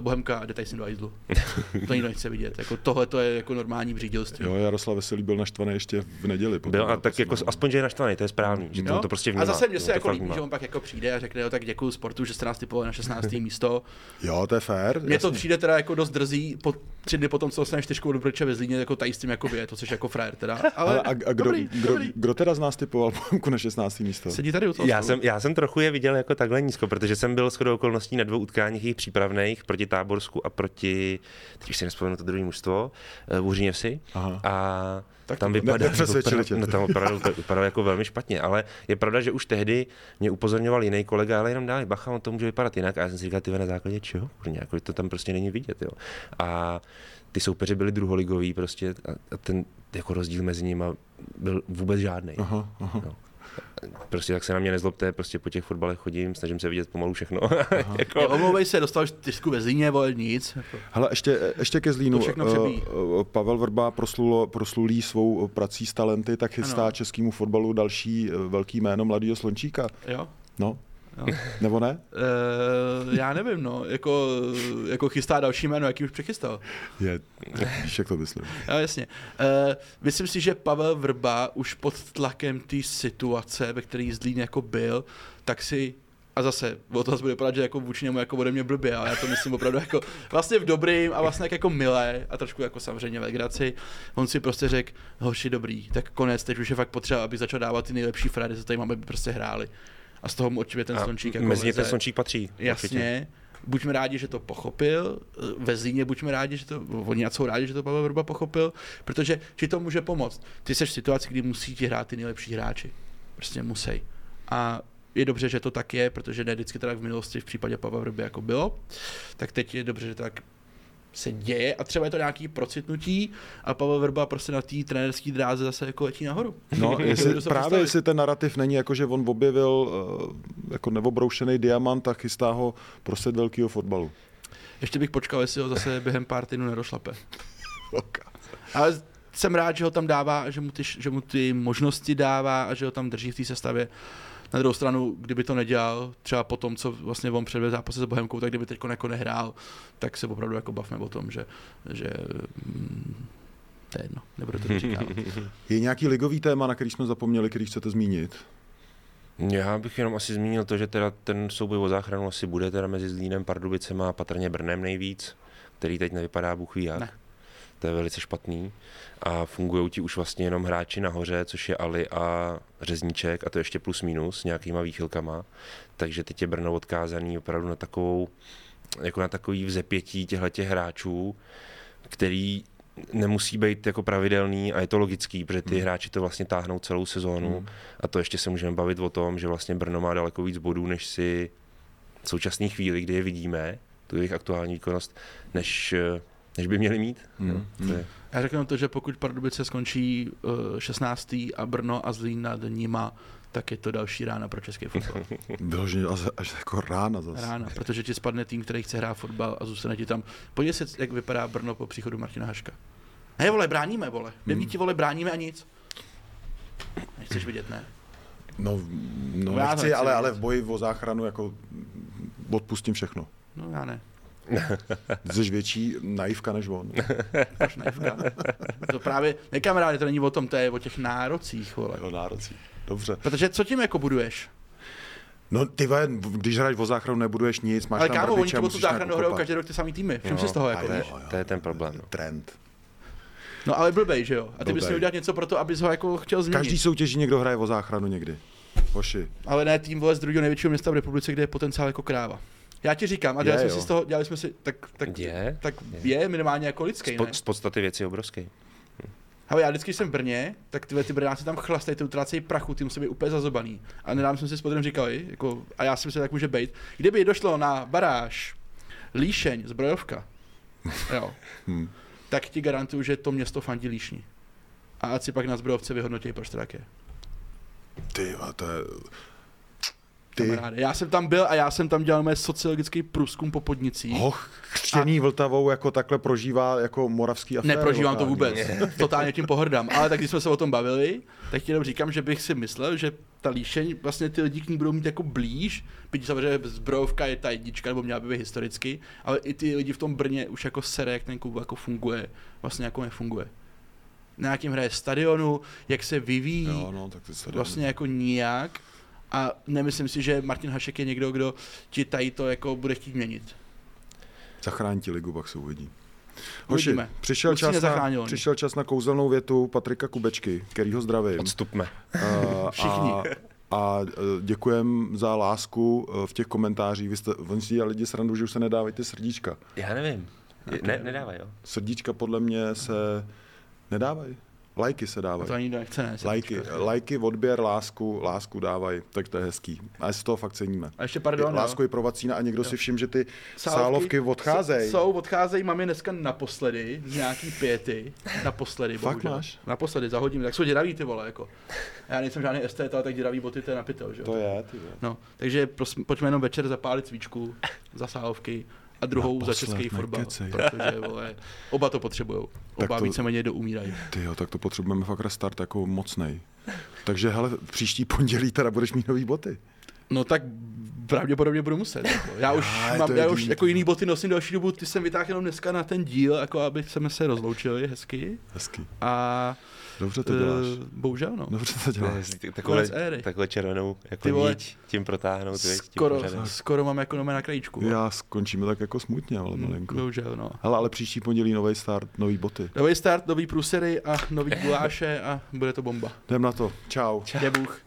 Speaker 2: Bohemka jde tady sem do hajzlu. To nikdo nechce vidět. Jako tohle to je jako normální břídilství.
Speaker 1: jo, Jaroslav Veselý byl naštvaný ještě v neděli. po
Speaker 3: Byl a tak jako, aspoň, že je naštvaný, to je správný, že to, to prostě vnímá.
Speaker 2: a zase mě se jako líbí,
Speaker 3: vnímá.
Speaker 2: že on pak jako přijde a řekne, jo, tak děkuji sportu, že jste nás typovali na 16. místo.
Speaker 1: Jo, to je fér.
Speaker 2: Mně to přijde teda jako dost drzí, po tři dny potom, co dostaneš čtyřku do Brče ve Zlíně, jako tady s tím jako je, to jsi jako frajer teda. Ale,
Speaker 1: a, a kdo,
Speaker 2: dobrý,
Speaker 1: kdo,
Speaker 2: dobrý.
Speaker 1: kdo, teda z nás typoval Bohemku na 16. místo?
Speaker 2: Sedí tady u toho
Speaker 3: Já jsem, já jsem trochu je viděl jako takhle nízko, protože jsem byl shodou okolností na dvou utkáních jejich přípravných proti Táborsku a proti, teď už si nespomenu to druhé mužstvo, uh, Vůřiněvsi.
Speaker 1: Aha.
Speaker 3: A
Speaker 1: Tak
Speaker 3: tam vypadá,
Speaker 1: ne- tě.
Speaker 3: no, tam opravdu, to vypadalo jako velmi špatně, ale je pravda, že už tehdy mě upozorňoval jiný kolega, ale jenom dávej bacha, on to může vypadat jinak. A já jsem si říkal, ty na základě čeho? Jako to tam prostě není vidět. Jo. A ty soupeři byli druholigoví prostě a, ten jako rozdíl mezi nimi byl vůbec žádný.
Speaker 1: Aha, aha.
Speaker 3: Prostě tak se na mě nezlobte, prostě po těch fotbalech chodím, snažím se vidět pomalu všechno. jako,
Speaker 2: Omlouvej se, dostal čtyřku ve Zlíně, vole, nic. Jako.
Speaker 1: Hele, ještě, ještě ke Zlínu.
Speaker 2: To všechno přebíjí.
Speaker 1: eh, Pavel Vrba proslulo, proslulý svou prací s talenty, tak chystá
Speaker 2: Ano.
Speaker 1: českému fotbalu další eh, velký jméno mladého Slončíka.
Speaker 2: Jo?
Speaker 1: No,
Speaker 2: Jo.
Speaker 1: nebo ne?
Speaker 2: Uh, já nevím, no, jako, jako chystá další jméno, jaký už přechystal.
Speaker 1: Je, jak to myslím.
Speaker 2: Jo, jasně. Uh, myslím si, že Pavel Vrba už pod tlakem té situace, ve které Zlín jako byl, tak si a zase, o to bude vypadat, že jako vůči němu jako ode mě blbě, ale já to myslím opravdu jako vlastně v dobrým a vlastně jak jako milé a trošku jako samozřejmě legraci. On si prostě řekl, hoši dobrý, tak konec, teď už je fakt potřeba, aby začal dávat ty nejlepší frady, co tady máme, aby prostě hráli. A z toho mu určitě ten
Speaker 3: a
Speaker 2: slončík jako
Speaker 3: mezi ně ten slončík patří. určitě.
Speaker 2: Jasně. Buďme rádi, že to pochopil. Ve Zlíně buďme rádi, že to, oni jsou rádi, že to Pavel Vrba pochopil, protože ti to může pomoct. Ty jsi v situaci, kdy musí ti hrát ty nejlepší hráči. Prostě musí. A je dobře, že to tak je, protože ne vždycky to tak v minulosti v případě Pavla Vrby jako bylo. Tak teď je dobře, že to tak se děje a třeba je to nějaký procitnutí a Pavel Vrba prostě na té trenérské dráze zase jako letí nahoru.
Speaker 1: No,
Speaker 2: Dovedu
Speaker 1: jestli, právě
Speaker 2: představit.
Speaker 1: jestli ten narrativ není jako, že on objevil eh, jako neobroušený diamant a chystá ho pro svět velkého fotbalu.
Speaker 2: Ještě bych počkal, jestli ho zase během pár týdnů nedošlape. Ale jsem rád, že ho tam dává, že mu ty, že mu ty možnosti dává a že ho tam drží v té sestavě. Na druhou stranu, kdyby to nedělal, třeba po tom, co vlastně on předvedl zápase s Bohemkou, tak kdyby teď jako nehrál, tak se opravdu jako bavme o tom, že, že mm, to je jedno, nebudu to říkat.
Speaker 1: Je nějaký ligový téma, na který jsme zapomněli, který chcete zmínit?
Speaker 3: Já bych jenom asi zmínil to, že teda ten souboj o záchranu asi bude teda mezi Zlínem, Pardubicem a patrně Brnem nejvíc, který teď nevypadá Bůh ví jak.
Speaker 2: Ne.
Speaker 3: To je velice špatný a fungují ti už vlastně jenom hráči nahoře, což je Ali a Řezníček a to ještě plus minus s nějakýma výchylkama, takže teď je Brno odkázaný opravdu na takovou, jako na takový vzepětí těchto hráčů, který nemusí být jako pravidelný a je to logický, protože ty hmm. hráči to vlastně táhnou celou sezónu hmm. a to ještě se můžeme bavit o tom, že vlastně Brno má daleko víc bodů, než si v současné chvíli, kdy je vidíme, tu jejich aktuální výkonnost, než, než by měli mít. Hmm. No, to je...
Speaker 2: Já řeknu to, že pokud Pardubice skončí uh, 16. a Brno a Zlín nad nima, tak je to další rána pro český fotbal.
Speaker 1: Vyloženě až, až jako rána zase.
Speaker 2: Rána, protože ti spadne tým, který chce hrát fotbal a zůstane ti tam. Podívej se, jak vypadá Brno po příchodu Martina Haška. Ne, vole, bráníme, vole. Devíti, vole, bráníme a nic. Nechceš vidět, ne?
Speaker 1: No, no já nechci, ale, ale v boji o záchranu jako odpustím všechno.
Speaker 2: No já ne.
Speaker 1: Jsi větší naivka než on.
Speaker 2: Až naivka. To právě, ne kamaráde, to není o tom, to je o těch nárocích, vole.
Speaker 1: O nárocích, dobře.
Speaker 2: Protože co tím jako buduješ?
Speaker 1: No ty vole, když hraješ o záchranu, nebuduješ nic, máš
Speaker 2: Ale
Speaker 1: tam
Speaker 2: kámo, oni tu
Speaker 1: musíš
Speaker 2: záchranu hrajou každý rok ty samý týmy. Všim si
Speaker 3: Jo,
Speaker 2: z toho, jako,
Speaker 1: je, jo, jo.
Speaker 3: To je ten problém, no.
Speaker 1: Trend.
Speaker 2: No ale blbej, že jo? A ty bys měl udělat něco pro to, abys ho jako chtěl změnit.
Speaker 1: Každý soutěží někdo hraje o záchranu někdy. Hoši.
Speaker 2: Ale ne tým vole z druhého největšího města v republice, kde je potenciál jako kráva. Já ti říkám, a dělali
Speaker 1: Je,
Speaker 2: jsme
Speaker 1: jo.
Speaker 2: si z toho, dělali jsme si, tak, tak,
Speaker 3: Je,
Speaker 2: tak je minimálně jako lidský,
Speaker 3: Z,
Speaker 2: ne?
Speaker 3: po, z podstaty věci je obrovský.
Speaker 2: Hele, já vždycky jsem v Brně, tak ty, ty Brňáci tam chlastají, ty utrácejí prachu, ty musí být úplně zazobaný. A nedávno jsme si s Podrem říkali, jako, a já si myslím, že tak může být, kdyby došlo na baráž, líšeň, zbrojovka, jo,
Speaker 1: Hmm.
Speaker 2: tak ti garantuju, že to město fandí líšní. A ať si pak na zbrojovce vyhodnotí, proč to tak je.
Speaker 1: Ty, to je... Ty,
Speaker 2: Kamaráde. Já jsem tam byl a já jsem tam dělal mé sociologický průzkum po podnicích.
Speaker 1: hoch chřtěný Vltavou jako takhle prožívá jako moravský aféry.
Speaker 2: Neprožívám to vůbec. Totálně tím pohrdám. Ale tak když jsme se o tom bavili, tak jenom říkám, že bych si myslel, že ta líšeň, vlastně ty lidi k ní budou mít jako blíž, byť samozřejmě zbrojovka je ta jednička, nebo měla by být historicky, ale i ty lidi v tom Brně už jako sere, jak ten klub jako funguje, vlastně jako nefunguje. Na jakém hraje stadionu, jak se vyvíjí,
Speaker 1: Jo, no, tak
Speaker 2: vlastně jako nijak. A nemyslím si, že Martin Hašek je někdo, kdo ti tady to jako bude chtít měnit.
Speaker 1: Zachrání ti ligu, pak se uvidí. Hoši,
Speaker 2: Uvidíme.
Speaker 1: přišel
Speaker 2: Určitě
Speaker 1: čas, na, přišel čas na kouzelnou větu Patrika Kubečky, kterýho zdravím.
Speaker 3: Odstupme.
Speaker 1: Uh,
Speaker 2: Všichni.
Speaker 1: A, a eh, děkujem za lásku eh, v těch komentářích. Vy jste, oni si lidi srandu, že už se nedávají ty srdíčka.
Speaker 3: Já nevím. Ne, nedávaj, jo.
Speaker 1: Srdíčka podle mě se nedávají. Lajky se
Speaker 2: A
Speaker 1: dávají.
Speaker 2: to ani nechce, ne?
Speaker 1: Lajky, lajky, odběr, lásku, lásku dávají, tak to je hezký. A z toho fakt ceníme.
Speaker 2: A ještě pardon, jo.
Speaker 1: Lásku je pro vacína a někdo si všim, že ty
Speaker 2: Sálovky
Speaker 1: sálovky odcházejí.
Speaker 2: Jsou, odcházejí, mám je dneska naposledy, z nějaký pěty, naposledy,
Speaker 1: Fakt
Speaker 2: bohužel.
Speaker 1: máš?
Speaker 2: Naposledy, za hodinu, tak jsou děravý ty vole, jako. Já nejsem žádný estet, ale tak děravý boty, to je napitel, že jo.
Speaker 1: To je, ty vole.
Speaker 2: No, takže prosím, pojďme jenom večer zapálit svíčku za sálovky a druhou za český fotbal, protože vole, oba to potřebujou. Oba
Speaker 1: to-
Speaker 2: víceméně doumírají.
Speaker 1: Ty jo, tak to potřebujeme fakt restart jako mocnej. Takže hele, příští pondělí teda budeš mít nový boty.
Speaker 2: No tak pravděpodobně budu muset. Jako. Já už
Speaker 1: Aj,
Speaker 2: mám, já už
Speaker 1: divný.
Speaker 2: jako jiný boty nosím další dobu, ty jsem vytáhl jenom dneska na ten díl, jako aby jsme se rozloučili hezky.
Speaker 1: Hezky.
Speaker 2: A
Speaker 1: Dobře to děláš.
Speaker 2: eh, bohužel no.
Speaker 1: Dobře to děláš.
Speaker 2: Éry.
Speaker 3: takhle červenou jako
Speaker 2: Ty vole.
Speaker 3: niť tím protáhnout. viď, tím
Speaker 2: Skoro,
Speaker 3: pořadem.
Speaker 2: skoro mám jako nome na krajíčku.
Speaker 1: Já skončíme tak jako smutně, ale
Speaker 2: Mm,
Speaker 1: malinko.
Speaker 2: Bohužel, no.
Speaker 1: Hele, ale příští pondělí nový start, nový boty.
Speaker 2: Nový start, nový průsery a nový guláše a bude to bomba.
Speaker 1: Jdem na to. Čau.
Speaker 2: Je Bůh.